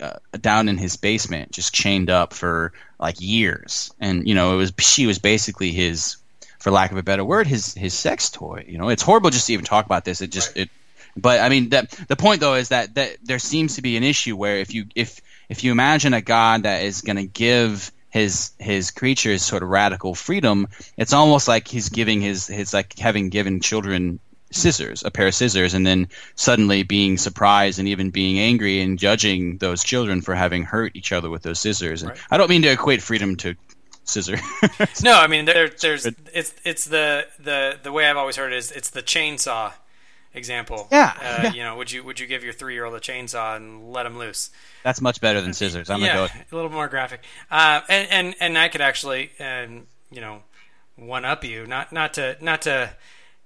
uh, down in his basement, just chained up for like years, and you know, it was she was basically his, for lack of a better word, his his sex toy. You know, it's horrible just to even talk about this. It just it, but I mean, that the point though is that that there seems to be an issue where if you if if you imagine a god that is going to give his his creatures sort of radical freedom, it's almost like he's giving his his like having given children scissors, a pair of scissors, and then suddenly being surprised and even being angry and judging those children for having hurt each other with those scissors. And Right. I don't mean to equate freedom to scissor. No, I mean there, there's it's it's the the the way I've always heard it is it's the chainsaw example. Yeah, Uh, yeah. You know, would you would you give your three year old a chainsaw and let him loose? That's much better than scissors. I'm yeah, gonna go. a little more graphic. Uh, and, and and I could actually, um, you know, one up you. Not not to not to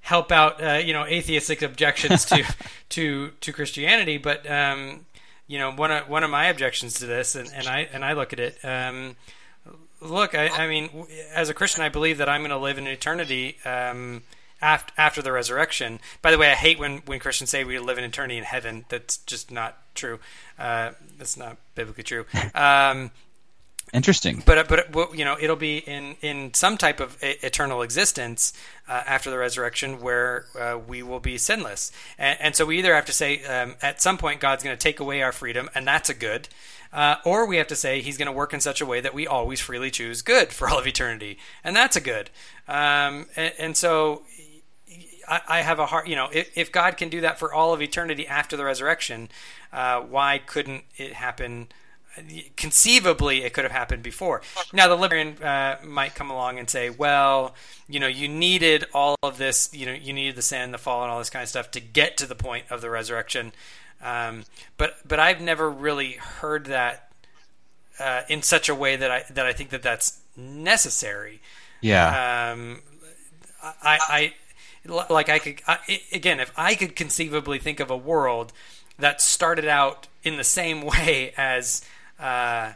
help out, uh, you know, atheistic objections to to to Christianity, but um, you know, one of one of my objections to this, and, and I and I look at it. Um, look, I, I mean, as a Christian, I believe that I'm going to live in eternity. Um, after, after the resurrection. By the way, I hate when, when Christians say we live in eternity in heaven. That's just not true. Uh, that's not biblically true. Um, Interesting. but but you know it'll be in in some type of eternal existence uh, after the resurrection where uh, we will be sinless and, and so we either have to say um, at some point god's going to take away our freedom and that's a good uh, or we have to say he's going to work in such a way that we always freely choose good for all of eternity and that's a good um, and, and so I, I have a heart, you know, if, if God can do that for all of eternity after the resurrection, uh, why couldn't it happen? Conceivably, it could have happened before. Now, the libertarian uh, might come along and say, well, you know, you needed all of this, you know, you needed the sin, the fall, and all this kind of stuff to get to the point of the resurrection. Um, but but I've never really heard that uh, in such a way that I that I think that that's necessary Yeah. um, I, I like I could I, again if I could conceivably think of a world that started out in the same way as uh,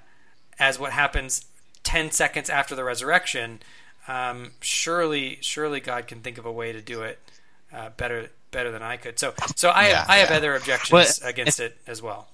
as what happens ten seconds after the resurrection, um, surely surely God can think of a way to do it uh, better better than I could. So so I Yeah, have, I have other objections Well, against it as well.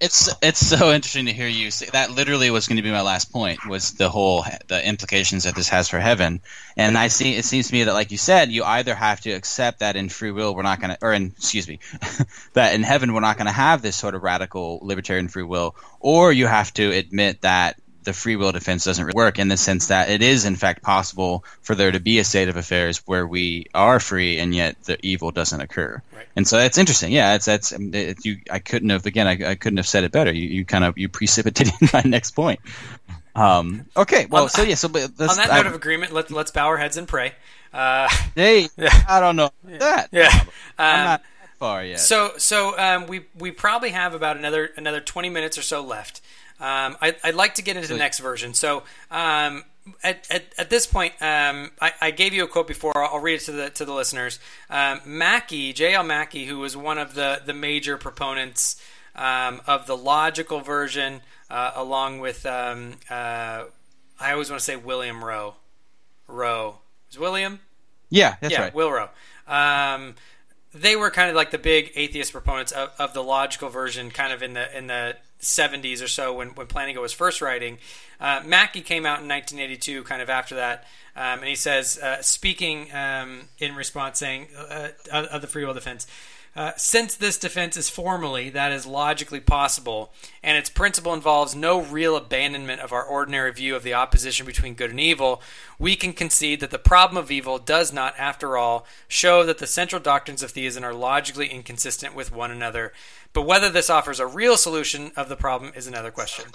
It's it's so interesting to hear you say that. Literally, was going to be my last point was the whole the implications that this has for heaven. And I see it seems to me that, like you said, you either have to accept that in free will we're not going to, or in excuse me, that in heaven we're not going to have this sort of radical libertarian free will, or you have to admit that the free will defense doesn't really work in the sense that it is in fact possible for there to be a state of affairs where we are free and yet the evil doesn't occur. Right. And so that's interesting. Yeah, it's that's it, you. I couldn't have again. I, I couldn't have said it better. You, you kind of you precipitated my next point. Um, okay, well, On- so yeah, so On that I- note of agreement, let, let's bow our heads and pray. Uh, hey, Yeah. I don't know that. yeah. I'm Um, not far yet. So so um, we we probably have about another another twenty minutes or so left. Um, I, I'd like to get into the next version. So um, at, at, at this point, um, I, I gave you a quote before. I'll, I'll read it to the to the listeners. Um, Mackie, J.L. Mackie, who was one of the the major proponents um, of the logical version, uh, along with um, uh, I always want to say William Rowe. Rowe is William yeah, that's yeah, right. Will Rowe. Um, they were kind of like the big atheist proponents of, of the logical version, kind of in the in the 70s or so when when Plantinga was first writing. Uh, Mackie came out in 1982, kind of after that, um, and he says, uh, speaking um, in response, saying uh, of of the free will defense. Uh, since this defense is formally, that is logically possible, and its principle involves no real abandonment of our ordinary view of the opposition between good and evil, we can concede that the problem of evil does not, after all, show that the central doctrines of theism are logically inconsistent with one another. But whether this offers a real solution of the problem is another question.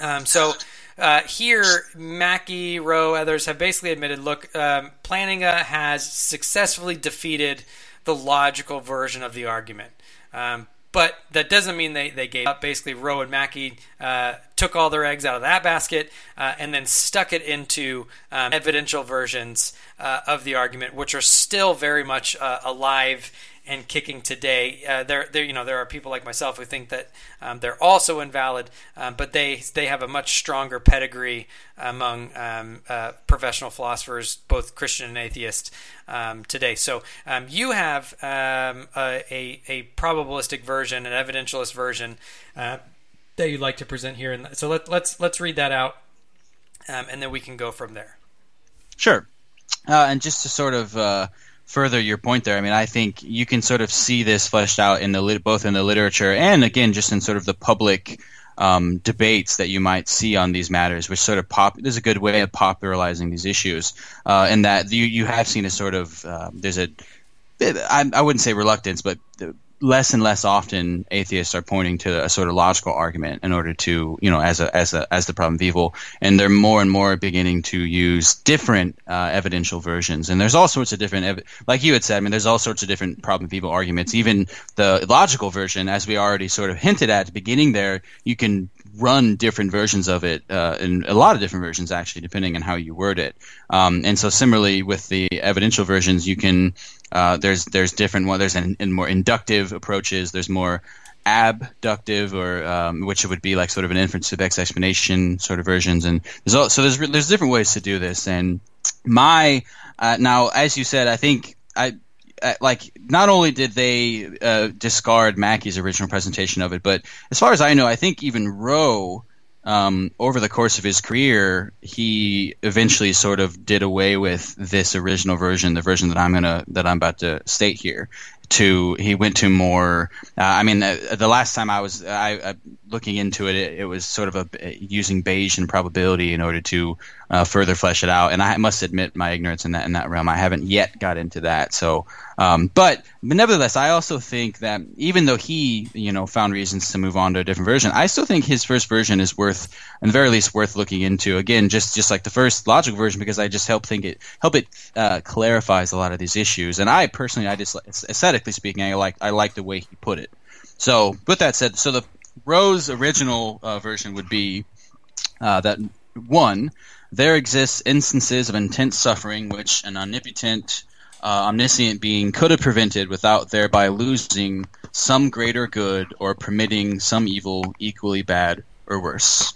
Um, so uh, here, Mackie, Rowe, others have basically admitted, look, um, Plantinga has successfully defeated the logical version of the argument. Um, but that doesn't mean they, they gave up. Basically, Rowe and Mackie uh, took all their eggs out of that basket uh, and then stuck it into um, evidential versions uh, of the argument, which are still very much uh, alive and kicking today. Uh, there, there, you know, there are people like myself who think that um, they're also invalid, um, but they they have a much stronger pedigree among um, uh, professional philosophers, both Christian and atheist, um, today. So um, you have um, a, a a probabilistic version, an evidentialist version uh, that you'd like to present here, and so let, let's let's read that out, and then we can go from there. Sure. Uh, and just to sort of uh, further your point there, I mean, I think you can sort of see this fleshed out in the lit- both in the literature and again just in sort of the public um, debates that you might see on these matters, which sort of pop. There's a good way of popularizing these issues, uh, and that you you have seen a sort of uh, there's a I, I wouldn't say reluctance, but less and less often atheists are pointing to a sort of logical argument in order to you know as a as a as the problem of evil. And they're more and more beginning to use different uh, evidential versions. And there's all sorts of different ev- like you had said i mean there's all sorts of different problem of evil arguments. Even the logical version as we already sort of hinted at, at the beginning there you can run different versions of it uh, in a lot of different versions actually depending on how you word it. Um, and so similarly with the evidential versions you can uh, there's there's different one there's an, in more inductive approaches. There's more abductive or um, which would be like sort of an inference to explanation sort of versions. And there's all, so there's there's different ways to do this. And my uh, now as you said I think I like not only did they uh, discard Mackie's original presentation of it, but as far as I know, I think even Rowe, um, over the course of his career, he eventually sort of did away with this original version, the version that I'm gonna that I'm about to state here. To he went to more. Uh, I mean, uh, the last time I was I, I looking into it, it, it, was sort of a using Bayesian probability in order to uh, further flesh it out. And I must admit my ignorance in that in that realm. I haven't yet got into that. So, um, but, but nevertheless, I also think that even though he you know found reasons to move on to a different version, I still think his first version is worth, at the very least, worth looking into. Again, just just like the first logical version, because I just help think it help it uh, clarifies a lot of these issues. And I personally, I just aesthetically speaking, I like I like the way he put it. So, with that said, so the Rowe's original uh, version would be uh, that one, there exists instances of intense suffering which an omnipotent, uh, omniscient being could have prevented without thereby losing some greater good or permitting some evil equally bad or worse.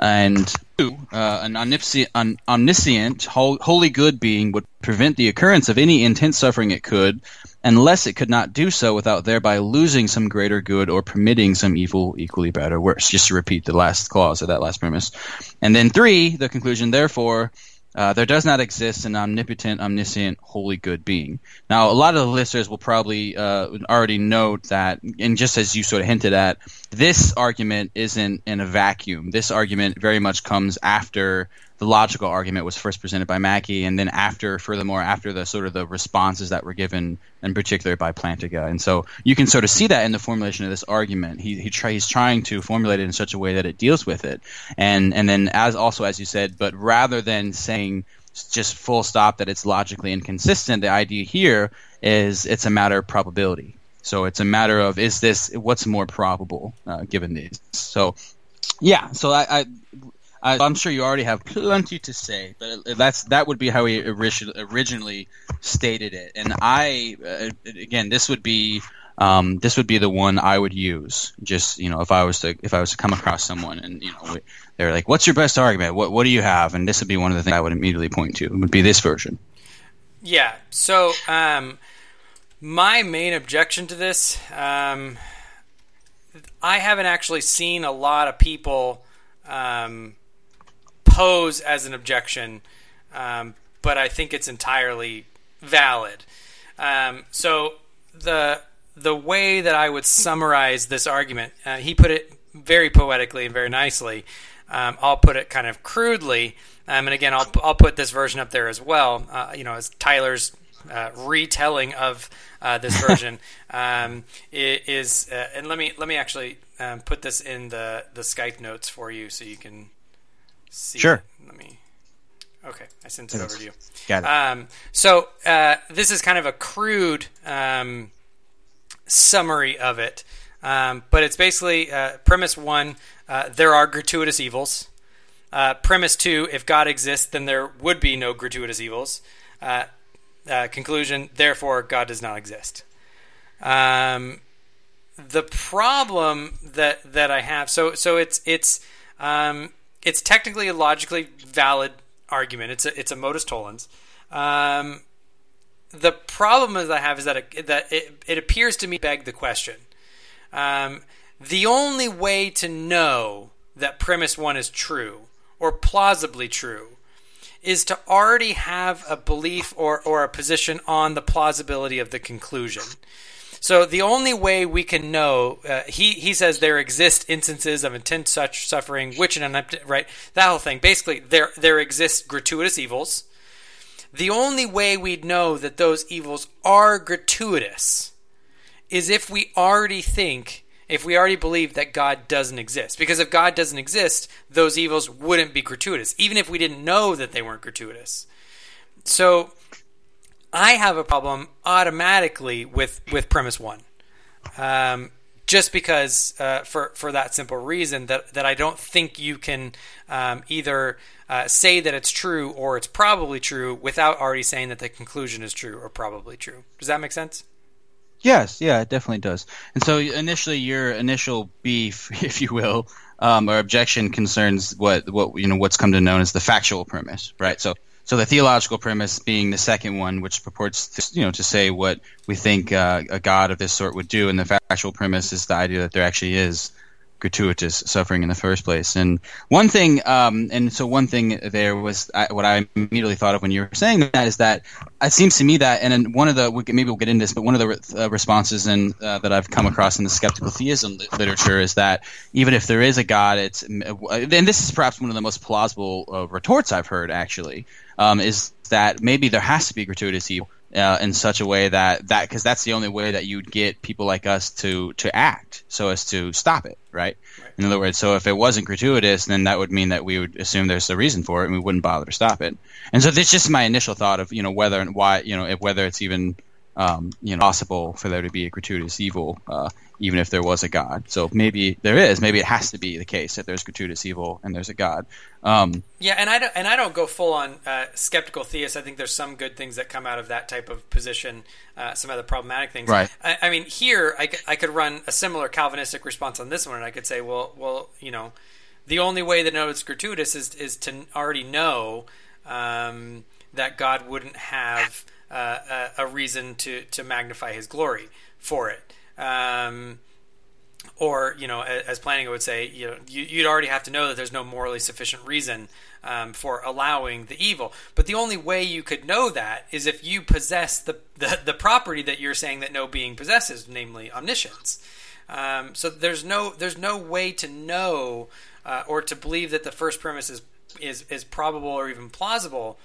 And two, uh, an omniscient, omniscient, wholly good being would prevent the occurrence of any intense suffering it could unless it could not do so without thereby losing some greater good or permitting some evil equally bad or worse. Just to repeat the last clause of that last premise. And then three, the conclusion, therefore, uh, there does not exist an omnipotent, omniscient, holy good being. Now, a lot of the listeners will probably uh, already note that, and just as you sort of hinted at, this argument isn't in a vacuum. This argument very much comes after the logical argument was first presented by Mackie, and then after, furthermore, after the sort of the responses that were given, in particular by Plantinga. And so you can sort of see that in the formulation of this argument. He, he try, he's trying to formulate it in such a way that it deals with it, and and then as also as you said, but rather than saying just full stop that it's logically inconsistent, the idea here is it's a matter of probability. So it's a matter of is this what's more probable uh, given these. So yeah, so I, I I, am sure you already have plenty to say, but that's that would be how he originally stated it. And I, uh, again, this would be um, this would be the one I would use. Just you know, if I was to if I was to come across someone and you know they're like, "What's your best argument? What what do you have?" And this would be one of the things I would immediately point to. It would be this version. Yeah. So um, my main objection to this, um, I haven't actually seen a lot of people. Um, pose as an objection, um, but I think it's entirely valid. Um, so the the way that I would summarize this argument, uh, he put it very poetically and very nicely. Um, I'll put it kind of crudely, um, and again, I'll I'll put this version up there as well. Uh, you know, as Tyler's uh, retelling of uh, this version um, is, uh, and let me let me actually um, put this in the the Skype notes for you so you can see. Sure. Let me. Okay, I sent it over to you. Got it. Um, so uh, this is kind of a crude um, summary of it, um, but it's basically uh, premise one: uh, there are gratuitous evils. Uh, premise two: if God exists, then there would be no gratuitous evils. Uh, uh, conclusion: therefore, God does not exist. Um, the problem that that I have, so so it's it's um, it's technically a logically valid argument. It's a it's a modus tollens. Um, the problem that I have is that it, that it, it appears to me beg the question. Um, the only way to know that premise one is true or plausibly true is to already have a belief or, or a position on the plausibility of the conclusion. So the only way we can know, uh, he he says there exist instances of intense such suffering, which an right that whole thing. Basically, there there exist gratuitous evils. The only way we'd know that those evils are gratuitous is if we already think, if we already believe that God doesn't exist. Because if God doesn't exist, those evils wouldn't be gratuitous, even if we didn't know that they weren't gratuitous. So I have a problem automatically with, with premise one. Um, just because, uh, for, for that simple reason, that, that I don't think you can um, either uh, say that it's true or it's probably true without already saying that the conclusion is true or probably true. Does that make sense? Yes, yeah, it definitely does. And so initially, your initial beef, if you will, um, or objection concerns what what you know what's come to known as the factual premise, right? So so the theological premise being the second one, which purports to, you know to say what we think uh, a God of this sort would do, and the factual premise is the idea that there actually is gratuitous suffering in the first place. And one thing, um, and so one thing there was I, what I immediately thought of when you were saying that is that it seems to me that, and one of the maybe we'll get into this, but one of the re- uh, responses in, uh, that I've come across in the skeptical theism li- literature is that even if there is a God, it's and this is perhaps one of the most plausible uh, retorts I've heard actually um, is that maybe there has to be gratuitous evil uh, in such a way that that because that's the only way that you'd get people like us to to act so as to stop it right? right? in other words so if it wasn't gratuitous then that would mean that we would assume there's a reason for it and we wouldn't bother to stop it and so this is just my initial thought of you know whether and why you know if, whether it's even um, you know possible for there to be a gratuitous evil uh, even if there was a God. So maybe there is. Maybe it has to be the case that there's gratuitous evil and there's a God. Um, yeah, and I don't, and I don't go full on uh, skeptical theist. I think there's some good things that come out of that type of position. Uh, some other problematic things. Right. I, I mean, here I, I could run a similar Calvinistic response on this one, and I could say, well, well, you know, the only way to know it's gratuitous is is to already know um, that God wouldn't have uh, a, reason to to magnify His glory for it. Um, or you know, as Plantinga would say, you know, you, would already have to know that there's no morally sufficient reason um, for allowing the evil. But the only way you could know that is if you possess the, the, the property that you're saying that no being possesses, namely omniscience. Um, so there's no there's no way to know uh, or to believe that the first premise is is, is probable or even plausible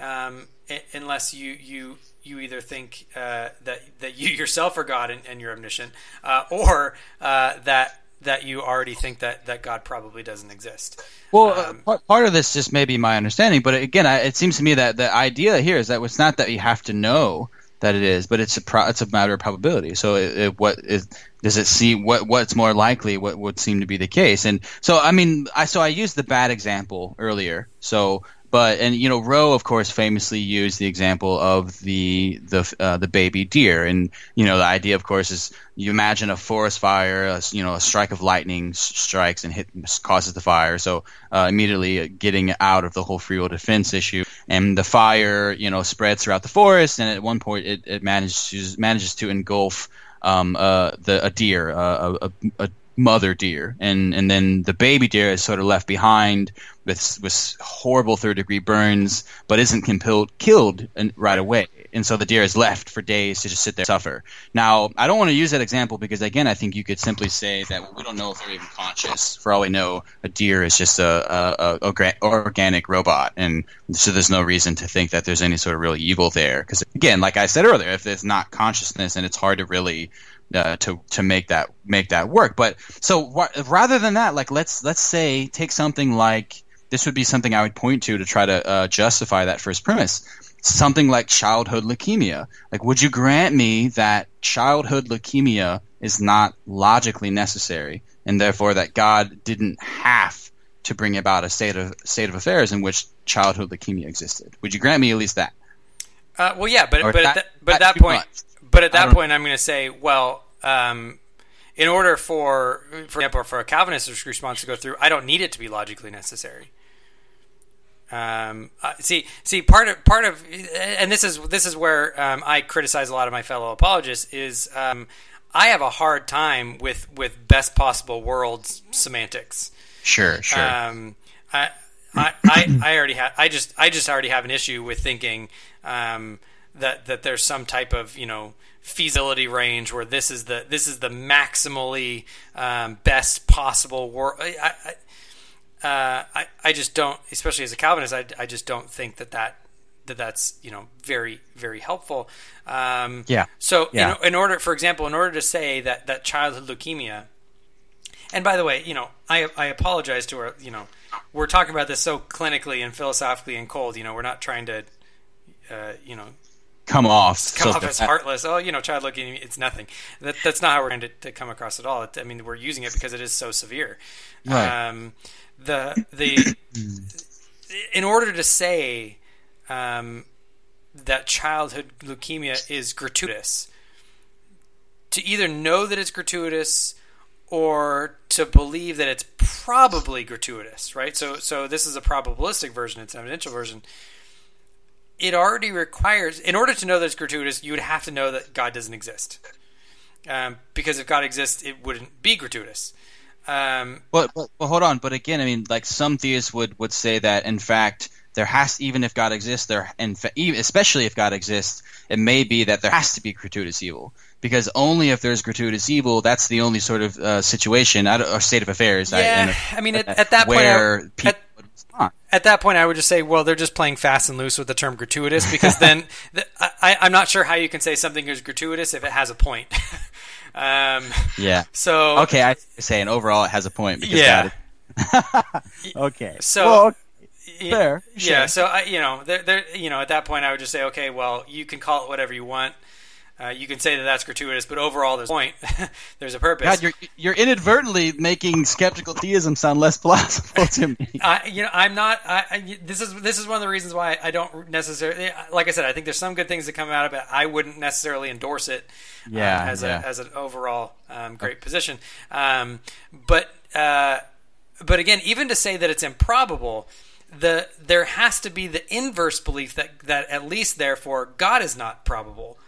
um, unless you you you either think uh, that that you yourself are God and, and you're omniscient, uh, or uh, that that you already think that that God probably doesn't exist. Well, uh, um, part, part of this just may be my understanding, but again, I, it seems to me that the idea here is that it's not that you have to know that it is, but it's a pro, it's a matter of probability. So, it, it, what is does it see what what's more likely? What would seem to be the case? And so, I mean, I so I used the bad example earlier. So but and you know Rowe of course famously used the example of the the uh, the baby deer. And you know the idea of course is you imagine a forest fire a, you know a strike of lightning strikes and hit causes the fire. So uh, immediately getting out of the whole free will defense issue. And the fire you know spreads throughout the forest. And at one point it, it manages manages to engulf um, uh, the a deer uh, a, a, mother deer, and and then the baby deer is sort of left behind with with horrible third degree burns, but isn't compelled, killed right away. And so the deer is left for days to just sit there and suffer. Now, I don't want to use that example because, again, I think you could simply say that we don't know if they're even conscious. For all we know, a deer is just a, a, a organic robot, and so there's no reason to think that there's any sort of real evil there. Because, again, like I said earlier, if there's not consciousness, and it's hard to really uh, to to make that make that work. But so wh- rather than that, like let's let's say take something like this would be something I would point to to try to uh, justify that first premise. Something like childhood leukemia. Like, would you grant me that childhood leukemia is not logically necessary, and therefore that God didn't have to bring about a state of state of affairs in which childhood leukemia existed? Would you grant me at least that? Uh, well, yeah, but but that, at that, but at that point, much? But at that point, I'm going to say, well, um, in order for, for example, for a Calvinist response to go through, I don't need it to be logically necessary. Um, uh, see, see, part of part of, and this is this is where um, I criticize a lot of my fellow apologists is um, I have a hard time with with best possible worlds semantics. Sure, sure. Um, I, I, I, I already have. I just, I just already have an issue with thinking um, that that there's some type of you know feasibility range where this is the this is the maximally um, best possible work. I, I, uh, I, I just don't, especially as a Calvinist, I, I just don't think that that that that's you know very very helpful. Um, Yeah. So Yeah. In, in order, for example, in order to say that that childhood leukemia, and by the way, you know, I I apologize to our you know, we're talking about this so clinically and philosophically and cold. You know, we're not trying to, uh, you know, Come off. come off as heartless. Oh, you know, child leukemia, it's nothing. That, that's not how we're going to, to come across at all. It, I mean, we're using it because it is so severe. Right. Um, the the in order to say um, that childhood leukemia is gratuitous, to either know that it's gratuitous or to believe that it's probably gratuitous, right? So so this is a probabilistic version, it's an evidential version. It already requires, in order to know that it's gratuitous, you would have to know that God doesn't exist. Um, because if God exists, it wouldn't be gratuitous. Um, But, but, but hold on. But again, I mean, like some theists would, would say that in fact there has even if God exists, there fa- especially if God exists, it may be that there has to be gratuitous evil because only if there's gratuitous evil, that's the only sort of uh, situation I or state of affairs. I- Yeah, a- I mean, at- at that point, where people at- at that point, I would just say, well, they're just playing fast and loose with the term gratuitous because then the, I, I'm not sure how you can say something is gratuitous if it has a point. um, Yeah. so Okay, I say, and overall, it has a point. Because Yeah. Is- okay. So- Well, y- fair, Yeah. sure. So I, you know, there, there, you know, at that point, I would just say, okay, well, you can call it whatever you want. Uh, you can say that that's gratuitous, but overall, there's a point. there's a purpose. God, you're you're inadvertently making skeptical theism sound less plausible to me. I, you know, I'm not. I, I, this is this is one of the reasons why I don't necessarily. Like I said, I think there's some good things that come out of it. I wouldn't necessarily endorse it. um, Yeah, as yeah. a as an overall um, great position. Um, but uh, but again, even to say that it's improbable, the there has to be the inverse belief that that at least therefore God is not probable.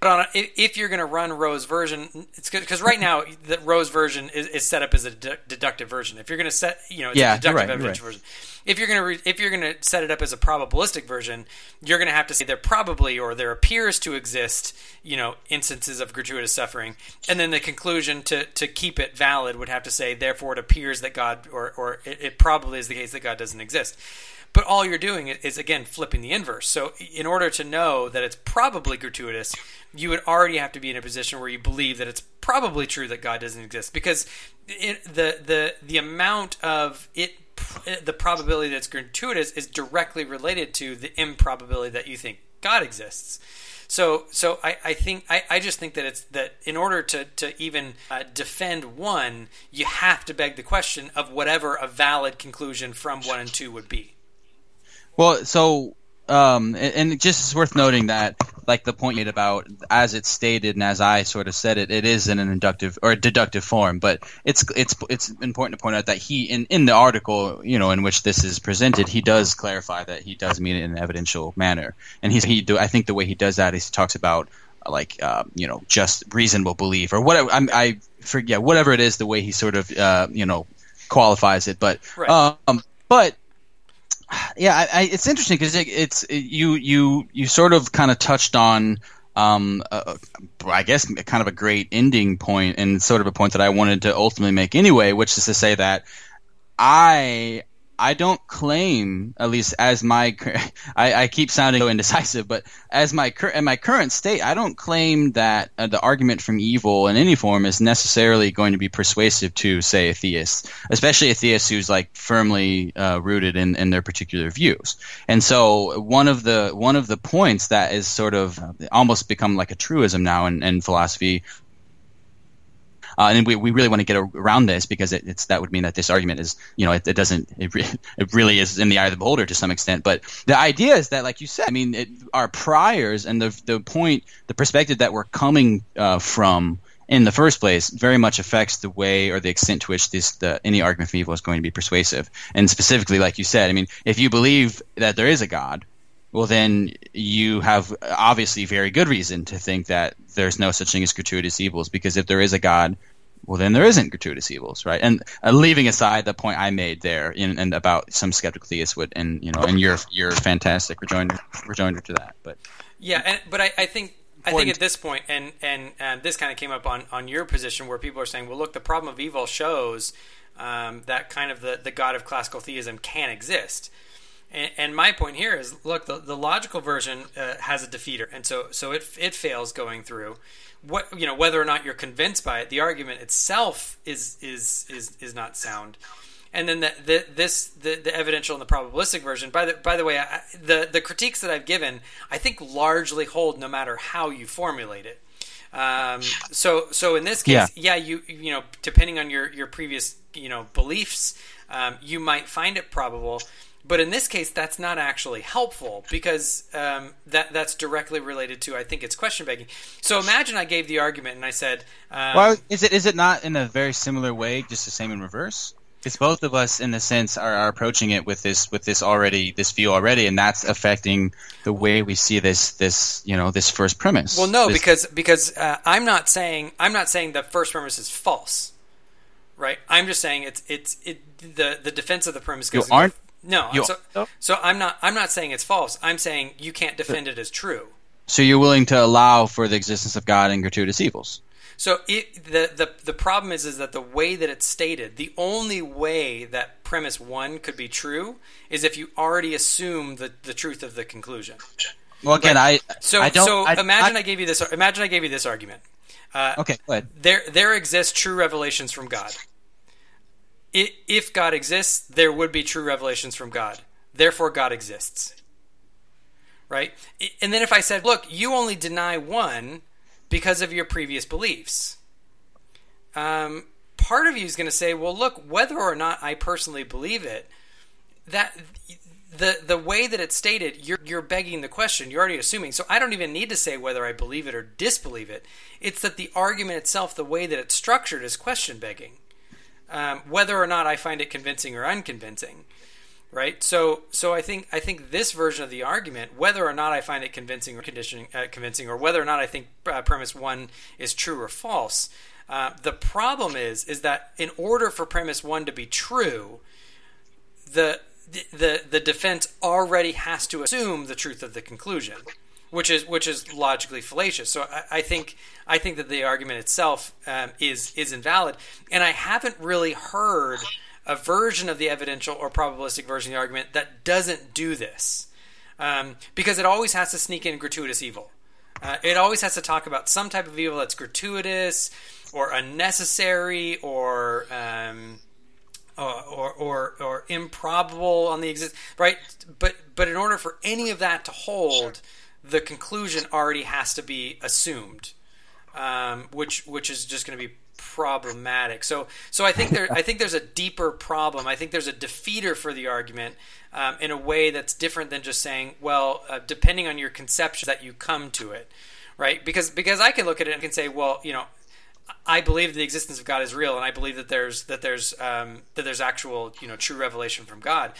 But on a, if, if you're going to run Rowe's version, it's because right now the Rowe's version is, is set up as a dedu- deductive version. If you're going to set, you know, it's Yeah, a deductive right, you're right. version. If you're going to re- if you're going to set it up as a probabilistic version, you're going to have to say there probably or there appears to exist, you know, instances of gratuitous suffering, and then the conclusion to to keep it valid would have to say therefore it appears that God or or it, it probably is the case that God doesn't exist. But all you're doing is again flipping the inverse. So in order to know that it's probably gratuitous, you would already have to be in a position where you believe that it's probably true that God doesn't exist because it, the the the amount of it the probability that's gratuitous is directly related to the improbability that you think God exists. So, so I, I think I, I just think that it's that in order to to even uh, defend one, you have to beg the question of whatever a valid conclusion from one and two would be. Well, so um, and, and just it's worth noting that, like the point made about as it's stated and as I sort of said it, it is in an inductive or deductive form. But it's it's it's important to point out that he in in the article, you know, in which this is presented, he does clarify that he does mean it in an evidential manner, and he's he do I think the way he does that is he talks about like uh, you know just reasonable belief or whatever I'm, I forget whatever it is the way he sort of uh, you know qualifies it, but Right. um but yeah, I, I, it's interesting because it, it's it, you you you sort of kind of touched on, um, uh, I guess kind of a great ending point and sort of a point that I wanted to ultimately make anyway, which is to say that I I don't claim, at least as my I, I keep sounding so indecisive, but as my in my current state, I don't claim that uh, the argument from evil in any form is necessarily going to be persuasive to, say, a theist, especially a theist who's like firmly uh, rooted in, in their particular views. And so one of the one of the points that is sort of uh, almost become like a truism now in, in philosophy uh, and we, we really want to get around this because it, it's that would mean that this argument is you know it, it doesn't it, re- it really is in the eye of the beholder to some extent. But the idea is that like you said i mean it, our priors and the the point the perspective that we're coming uh, from in the first place very much affects the way or the extent to which this the, any argument from evil is going to be persuasive. And specifically like you said i mean if you believe that there is a god well then you have obviously very good reason to think that there's no such thing as gratuitous evils because if there is a god well then there isn't gratuitous evils right and uh, leaving aside the point i made there in, and about some skeptical theists would and you know and your your fantastic rejoinder rejoinder to that but Yeah, and, but I, I think I think at this point, and and and this kind of came up on on your position where people are saying, well, look, the problem of evil shows um, that kind of the the god of classical theism can exist. And, and my point here is, look, the, the logical version uh, has a defeater, and so so it it fails going through. What you know, whether or not you're convinced by it, the argument itself is is is is not sound. And then the, the this the, the evidential and the probabilistic version. By the by the way, I, the the critiques that I've given, I think largely hold no matter how you formulate it. Um, so so in this case, Yeah. yeah, you you know, depending on your your previous you know beliefs, um, you might find it probable. But in this case, that's not actually helpful because um, that that's directly related to I think it's question begging. So imagine I gave the argument and I said, um, Well, is it is it not in a very similar way, just the same in reverse? Because both of us, in a sense, are, are approaching it with this with this already this view already, and that's affecting the way we see this this you know this first premise. Well, no, This- because because uh, I'm not saying I'm not saying the first premise is false, right? I'm just saying it's it's it the the defense of the premise You goes. aren't- No, so, oh. so I'm not I'm not saying it's false. I'm saying you can't defend it as true. so you're willing to allow for the existence of God and gratuitous evils. So it, the the the problem is is that the way that it's stated, the only way that premise one could be true is if you already assume the the truth of the conclusion. Well, again, I So I so I, imagine I, I, gave you this imagine I gave you this argument. Uh, okay, go ahead. there there exist true revelations from God. If God exists, there would be true revelations from God. Therefore, God exists. Right? And then if I said, look, you only deny one because of your previous beliefs, um, part of you is going to say, well, look, whether or not I personally believe it, that the the way that it's stated, you're you're begging the question. You're already assuming. So I don't even need to say whether I believe it or disbelieve it. It's that the argument itself, the way that it's structured, is question begging. Um, whether or not I find it convincing or unconvincing, right? So so I think I think this version of the argument, whether or not I find it convincing or conditioning, uh, convincing, or whether or not I think uh, premise one is true or false. Uh, the problem is is that in order for premise one to be true, the the the defense already has to assume the truth of the conclusion, which is which is logically fallacious. So I, I think I think that the argument itself um, is is invalid, and I haven't really heard a version of the evidential or probabilistic version of the argument that doesn't do this, um, because it always has to sneak in gratuitous evil. Uh, it always has to talk about some type of evil that's gratuitous or unnecessary or um, or, or, or, improbable on the exist right but but in order for any of that to hold the conclusion already has to be assumed um, which which is just going to be problematic. So so I think there I think there's a deeper problem. I think there's a defeater for the argument um, in a way that's different than just saying well uh, depending on your conception that you come to it right? Because because I can look at it and can say well you know I believe the existence of God is real, and I believe that there's that there's um, that there's actual you know true revelation from God.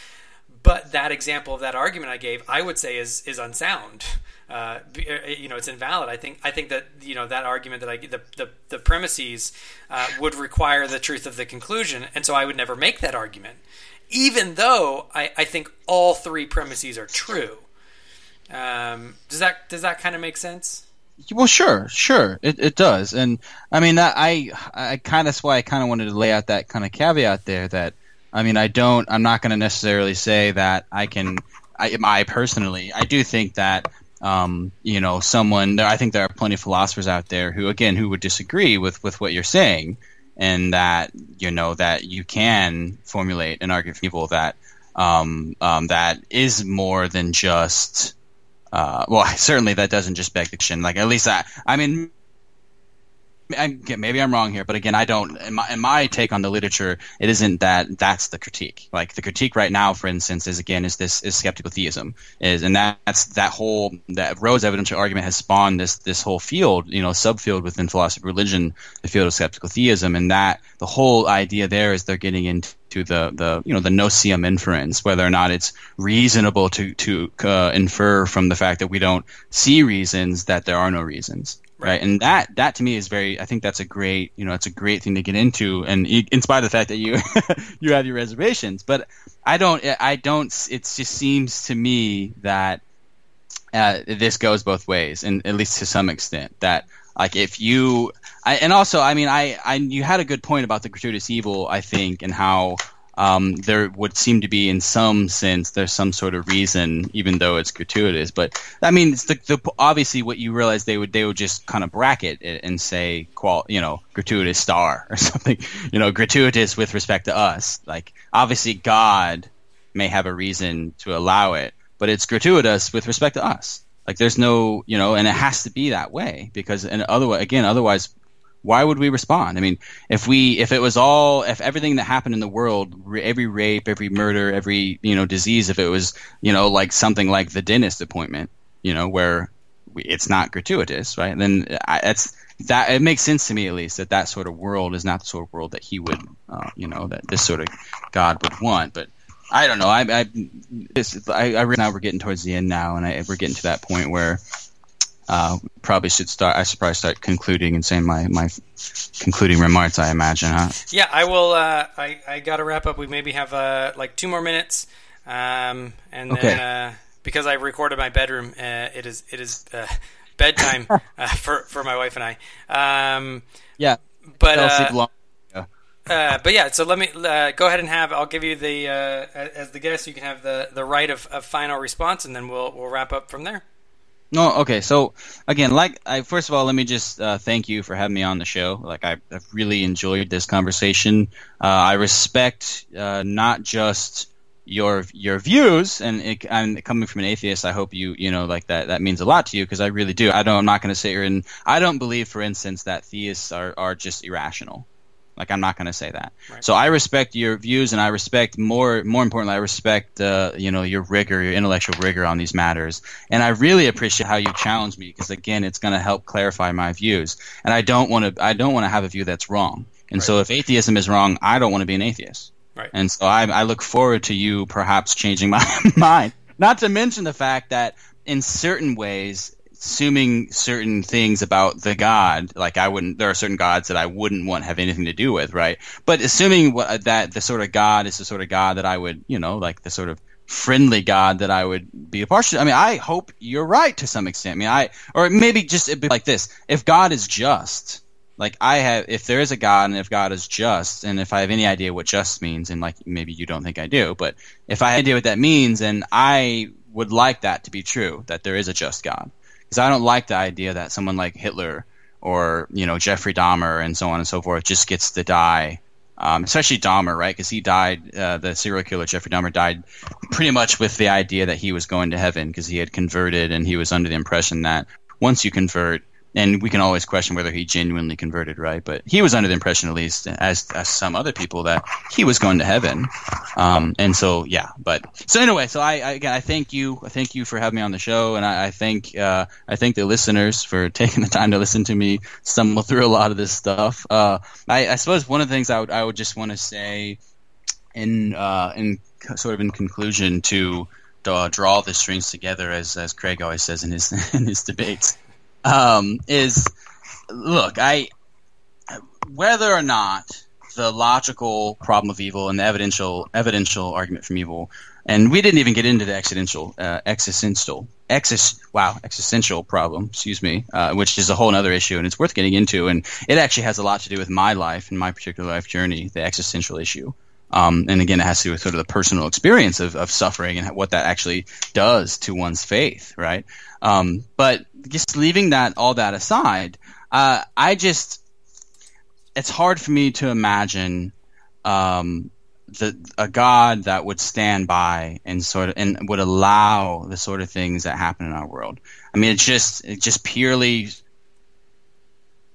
But that example of that argument I gave, I would say is is unsound. Uh, uh, you know, it's invalid. I think I think that you know that argument that I the the, the premises uh, would require the truth of the conclusion, and so I would never make that argument, even though I, I think all three premises are true. Um, does that does that kind of make sense? Well, sure, sure, it, it does, and I mean, that, I I kind of why I kind of wanted to lay out that kind of caveat there. That I mean, I don't, I'm not going to necessarily say that I can. I, I personally, I do think that um, you know, someone. I think there are plenty of philosophers out there who, again, who would disagree with with what you're saying, and that you know that you can formulate an argument for people that um, um, that is more than just uh, well, certainly that doesn't just beg the question. Like at least I, I mean, maybe I'm wrong here, but again, I don't. In my, in my take on the literature, it isn't that that's the critique. Like the critique right now, for instance, is again is this is skeptical theism is, and that's that whole that Rowe's evidential argument has spawned this this whole field, you know, subfield within philosophy religion, the field of skeptical theism, and that the whole idea there is they're getting into to the, the you know the noseeum inference, whether or not it's reasonable to to uh, infer from the fact that we don't see reasons that there are no reasons, right. And that that to me is very. I think that's a great you know it's a great thing to get into, and in spite of the fact that you you have your reservations, but I don't I don't. It just seems to me that uh, this goes both ways, and at least to some extent that like if you I, and also i mean I, I you had a good point about the gratuitous evil i think and how um, there would seem to be, in some sense, there's some sort of reason, even though it's gratuitous. But I mean, it's the, the obviously what you realize they would they would just kind of bracket it and say, qual, you know, gratuitous star or something, you know, gratuitous with respect to us. Like obviously God may have a reason to allow it, but it's gratuitous with respect to us. Like there's no, you know, and it has to be that way because, and otherwise, again, otherwise why would we respond? I mean, if we if it was all if everything that happened in the world, every rape, every murder, every you know disease, if it was you know like something like the dentist appointment, you know, where we, it's not gratuitous, right? Then I, that's that it makes sense to me at least that that sort of world is not the sort of world that he would, uh, you know, that this sort of God would want. But I don't know. I I, this, I, I now we're getting towards the end now, and I, we're getting to that point where uh, probably should start. I should probably start concluding and saying my, my concluding remarks. I imagine, huh? Yeah, I will. Uh, I I got to wrap up. We maybe have uh, like two more minutes, um, and Okay. then uh, because I recorded my bedroom, uh, it is it is uh, bedtime uh, for for my wife and I. Um, Yeah. but I'll sleep long. uh, but yeah, so let me uh, go ahead and have. I'll give you the uh, as the guest. You can have the, the right of, of final response, and then we'll we'll wrap up from there. No, okay. So again, like I first of all, let me just uh, thank you for having me on the show. Like I, I've really enjoyed this conversation. Uh, I respect uh, not just your your views, and it, and coming from an atheist, I hope you you know like that that means a lot to you because I really do. I don't. I'm not going to sit here and I don't believe, for instance, that theists are are just irrational. Like I'm not going to say that. Right. So I respect your views, and I respect more more importantly, I respect uh, you know your rigor, your intellectual rigor on these matters. And I really appreciate how you challenge me because again, it's going to help clarify my views. And I don't want to I don't want to have a view that's wrong. And so if atheism is wrong, I don't want to be an atheist. Right. And so I, I look forward to you perhaps changing my mind. Not to mention the fact that in certain ways, assuming certain things about the god, like I wouldn't, there are certain gods that I wouldn't want have anything to do with, right? But assuming what, that the sort of god is the sort of god that I would, you know, like the sort of friendly god that I would be a partial. I mean, I hope you're right to some extent. I mean, I or maybe just it'd be like this: if God is just, like I have, if there is a God and if God is just, and if I have any idea what just means, and like maybe you don't think I do, but if I have any idea what that means, and I would like that to be true, that there is a just God, because I don't like the idea that someone like Hitler or you know Jeffrey Dahmer and so on and so forth just gets to die. Um, especially Dahmer, right? Because he died, uh, the serial killer Jeffrey Dahmer died pretty much with the idea that he was going to heaven because he had converted and he was under the impression that once you convert, and we can always question whether he genuinely converted, right? But he was under the impression, at least, as as some other people, that he was going to heaven. Um, and so, yeah. But so anyway, so I, I again, I thank you, I thank you for having me on the show, and I, I thank uh, I thank the listeners for taking the time to listen to me stumble through a lot of this stuff. Uh, I, I suppose one of the things I would I would just want to say in uh, in sort of in conclusion to uh, draw the strings together, as as Craig always says in his in his debates, um, is look, I whether or not the logical problem of evil and the evidential evidential argument from evil, and we didn't even get into the existential uh, existential exis wow existential problem, excuse me, uh, which is a whole other issue, and it's worth getting into, and it actually has a lot to do with my life and my particular life journey, the existential issue. Um, and again, it has to do with sort of the personal experience of, of suffering and what that actually does to one's faith, right? Um, but just leaving that all that aside, uh, I just it's hard for me to imagine um, the a God that would stand by and sort of and would allow the sort of things that happen in our world. I mean, it's just it's just purely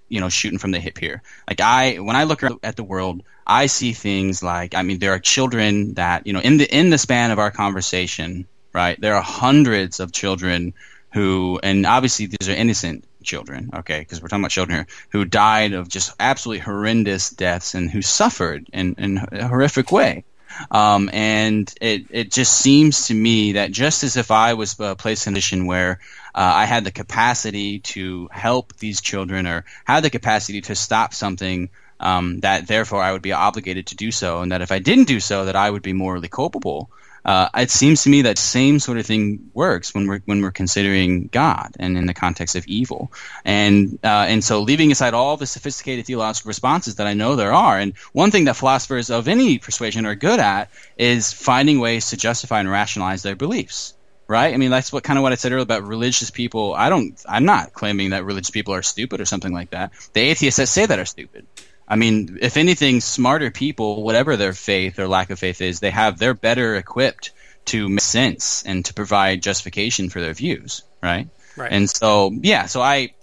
you know shooting from the hip here. Like I when I look at the world, I see things like I mean there are children that you know in the in the span of our conversation, right? There are hundreds of children who and obviously these are innocent children, okay, because we're talking about children here who died of just absolutely horrendous deaths and who suffered in, in a horrific way. Um, and it, it just seems to me that just as if I was uh, placed in a position where uh, I had the capacity to help these children or had the capacity to stop something, um, that therefore I would be obligated to do so, and that if I didn't do so, that I would be morally culpable. Uh, it seems to me that same sort of thing works when we're when we're considering God and in the context of evil, and uh, and so leaving aside all the sophisticated theological responses that I know there are, and one thing that philosophers of any persuasion are good at is finding ways to justify and rationalize their beliefs right? I mean, that's what kind of what I said earlier about religious people. I don't, I'm not claiming that religious people are stupid or something like that. The atheists that say that are stupid. I mean, if anything, smarter people, whatever their faith or lack of faith is, they have they're better equipped to make sense and to provide justification for their views, right? Right. And so, yeah, so I,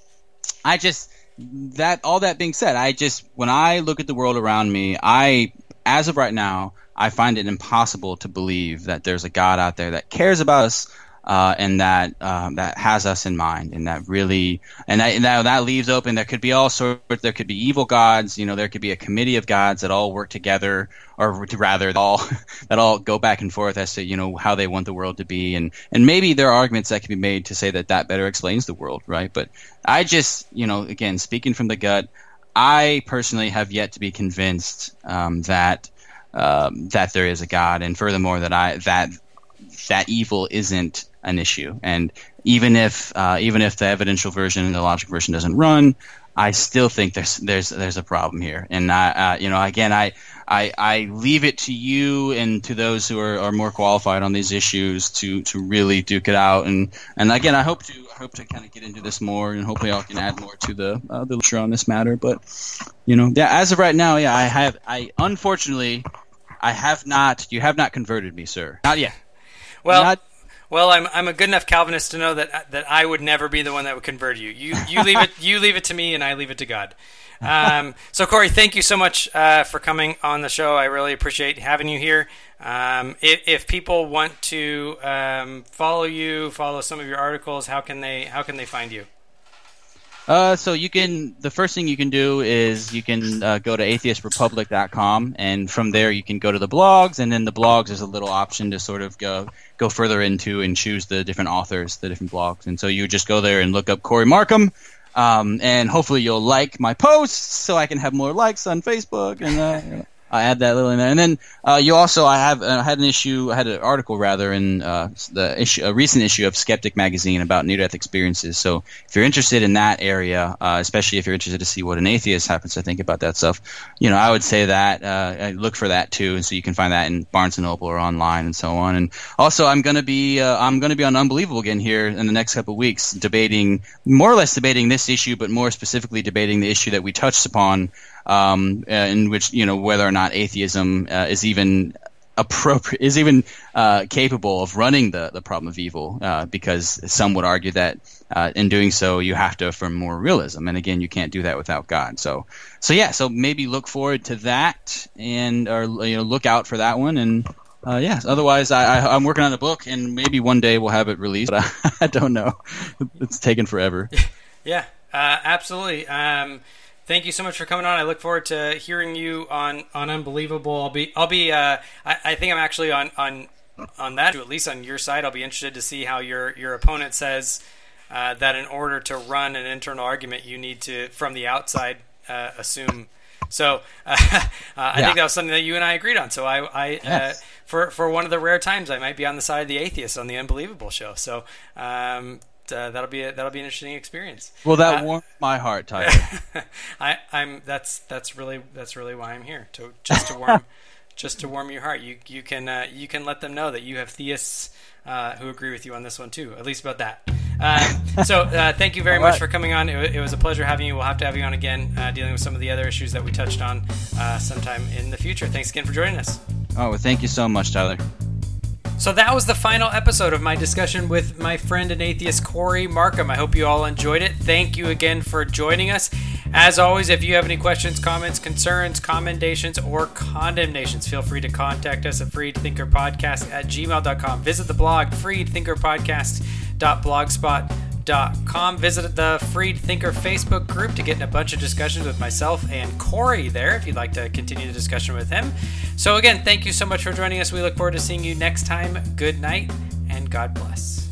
I just that all that being said, I just when I look at the world around me, I as of right now, I find it impossible to believe that there's a God out there that cares about us uh, and that uh, that has us in mind, and that really, and that, and that, that leaves open. There could be all sorts. There could be evil gods. You know, there could be a committee of gods that all work together, or rather, that all that all go back and forth as to you know how they want the world to be, and and maybe there are arguments that can be made to say that that better explains the world, right? But I just, you know, again, speaking from the gut, I personally have yet to be convinced um, that um, that there is a God, and furthermore that I that that evil isn't an issue. And even if uh, even if the evidential version and the logic version doesn't run, I still think there's there's there's a problem here. And I, uh, you know, again, I, I I leave it to you and to those who are, are more qualified on these issues to to really duke it out. And and again, I hope to I hope to kind of get into this more, and hopefully I can add more to the uh, the literature on this matter. But you know, yeah, as of right now, yeah, I have I unfortunately I have not. You have not converted me, sir. Not yet. Well, Not- well, I'm I'm a good enough Calvinist to know that that I would never be the one that would convert you. You you leave it you leave it to me, and I leave it to God. Um, so Cory, thank you so much uh, for coming on the show. I really appreciate having you here. Um, if, if people want to um, follow you, follow some of your articles, how can they how can they find you? Uh, so you can the first thing you can do is you can uh, go to atheistrepublic.com and from there you can go to the blogs and then the blogs is a little option to sort of go go further into and choose the different authors, the different blogs. And so you just go there and look up Cory Markum. Um, and hopefully you'll like my posts so I can have more likes on Facebook and uh, I add that little in there. And then uh, you also I have uh, had an issue, I had an article rather in uh, the issue, a recent issue of Skeptic magazine about near-death experiences. So if you're interested in that area, uh, especially if you're interested to see what an atheist happens to think about that stuff, you know, I would say that uh, look for that too, and so you can find that in Barnes and Noble or online and so on. And also, I'm to be uh, I'm going to be on Unbelievable again here in the next couple of weeks, debating more or less debating this issue, but more specifically debating the issue that we touched upon um, uh, in which you know whether or not atheism uh, is even appropriate is even uh, capable of running the, the problem of evil uh, because some would argue that uh, in doing so you have to affirm moral realism. And again you can't do that without God. So so yeah so maybe look forward to that and or you know look out for that one. And uh, yes otherwise I, I, I'm working on a book and maybe one day we'll have it released but I, I don't know. It's taken forever. Yeah, uh, absolutely. Um, thank you so much for coming on. I look forward to hearing you on, on Unbelievable. I'll be I'll be uh, I, I think I'm actually on on on that at least on your side. I'll be interested to see how your your opponent says uh, that in order to run an internal argument, you need to from the outside uh, assume. So uh, I Yeah. think that was something that you and I agreed on. So I, I uh, for for one of the rare times I might be on the side of the atheist on the Unbelievable show. So um, uh, that'll be a, that'll be an interesting experience. well that Uh, warmed my heart Tyler I, I'm that's that's really that's really why I'm here to just to warm just to warm your heart. You you can uh, you can let them know that you have theists uh, who agree with you on this one too, at least about that. Um, so uh, thank you very All much right. for coming on. It, it was a pleasure having you. We'll have to have you on again, uh, dealing with some of the other issues that we touched on uh, sometime in the future. Thanks again for joining us. oh well thank you so much Tyler So that was the final episode of my discussion with my friend and atheist Cory Markum. I hope you all enjoyed it. Thank you again for joining us. As always, if you have any questions, comments, concerns, commendations, or condemnations, feel free to contact us at freedthinkerpodcast at gmail.com. Visit the blog freedthinkerpodcast.blogspot.com. Visit the Freed Thinker Facebook group to get in a bunch of discussions with myself and Cory there if you'd like to continue the discussion with him. So, again, thank you so much for joining us. We look forward to seeing you next time. Good night and God bless.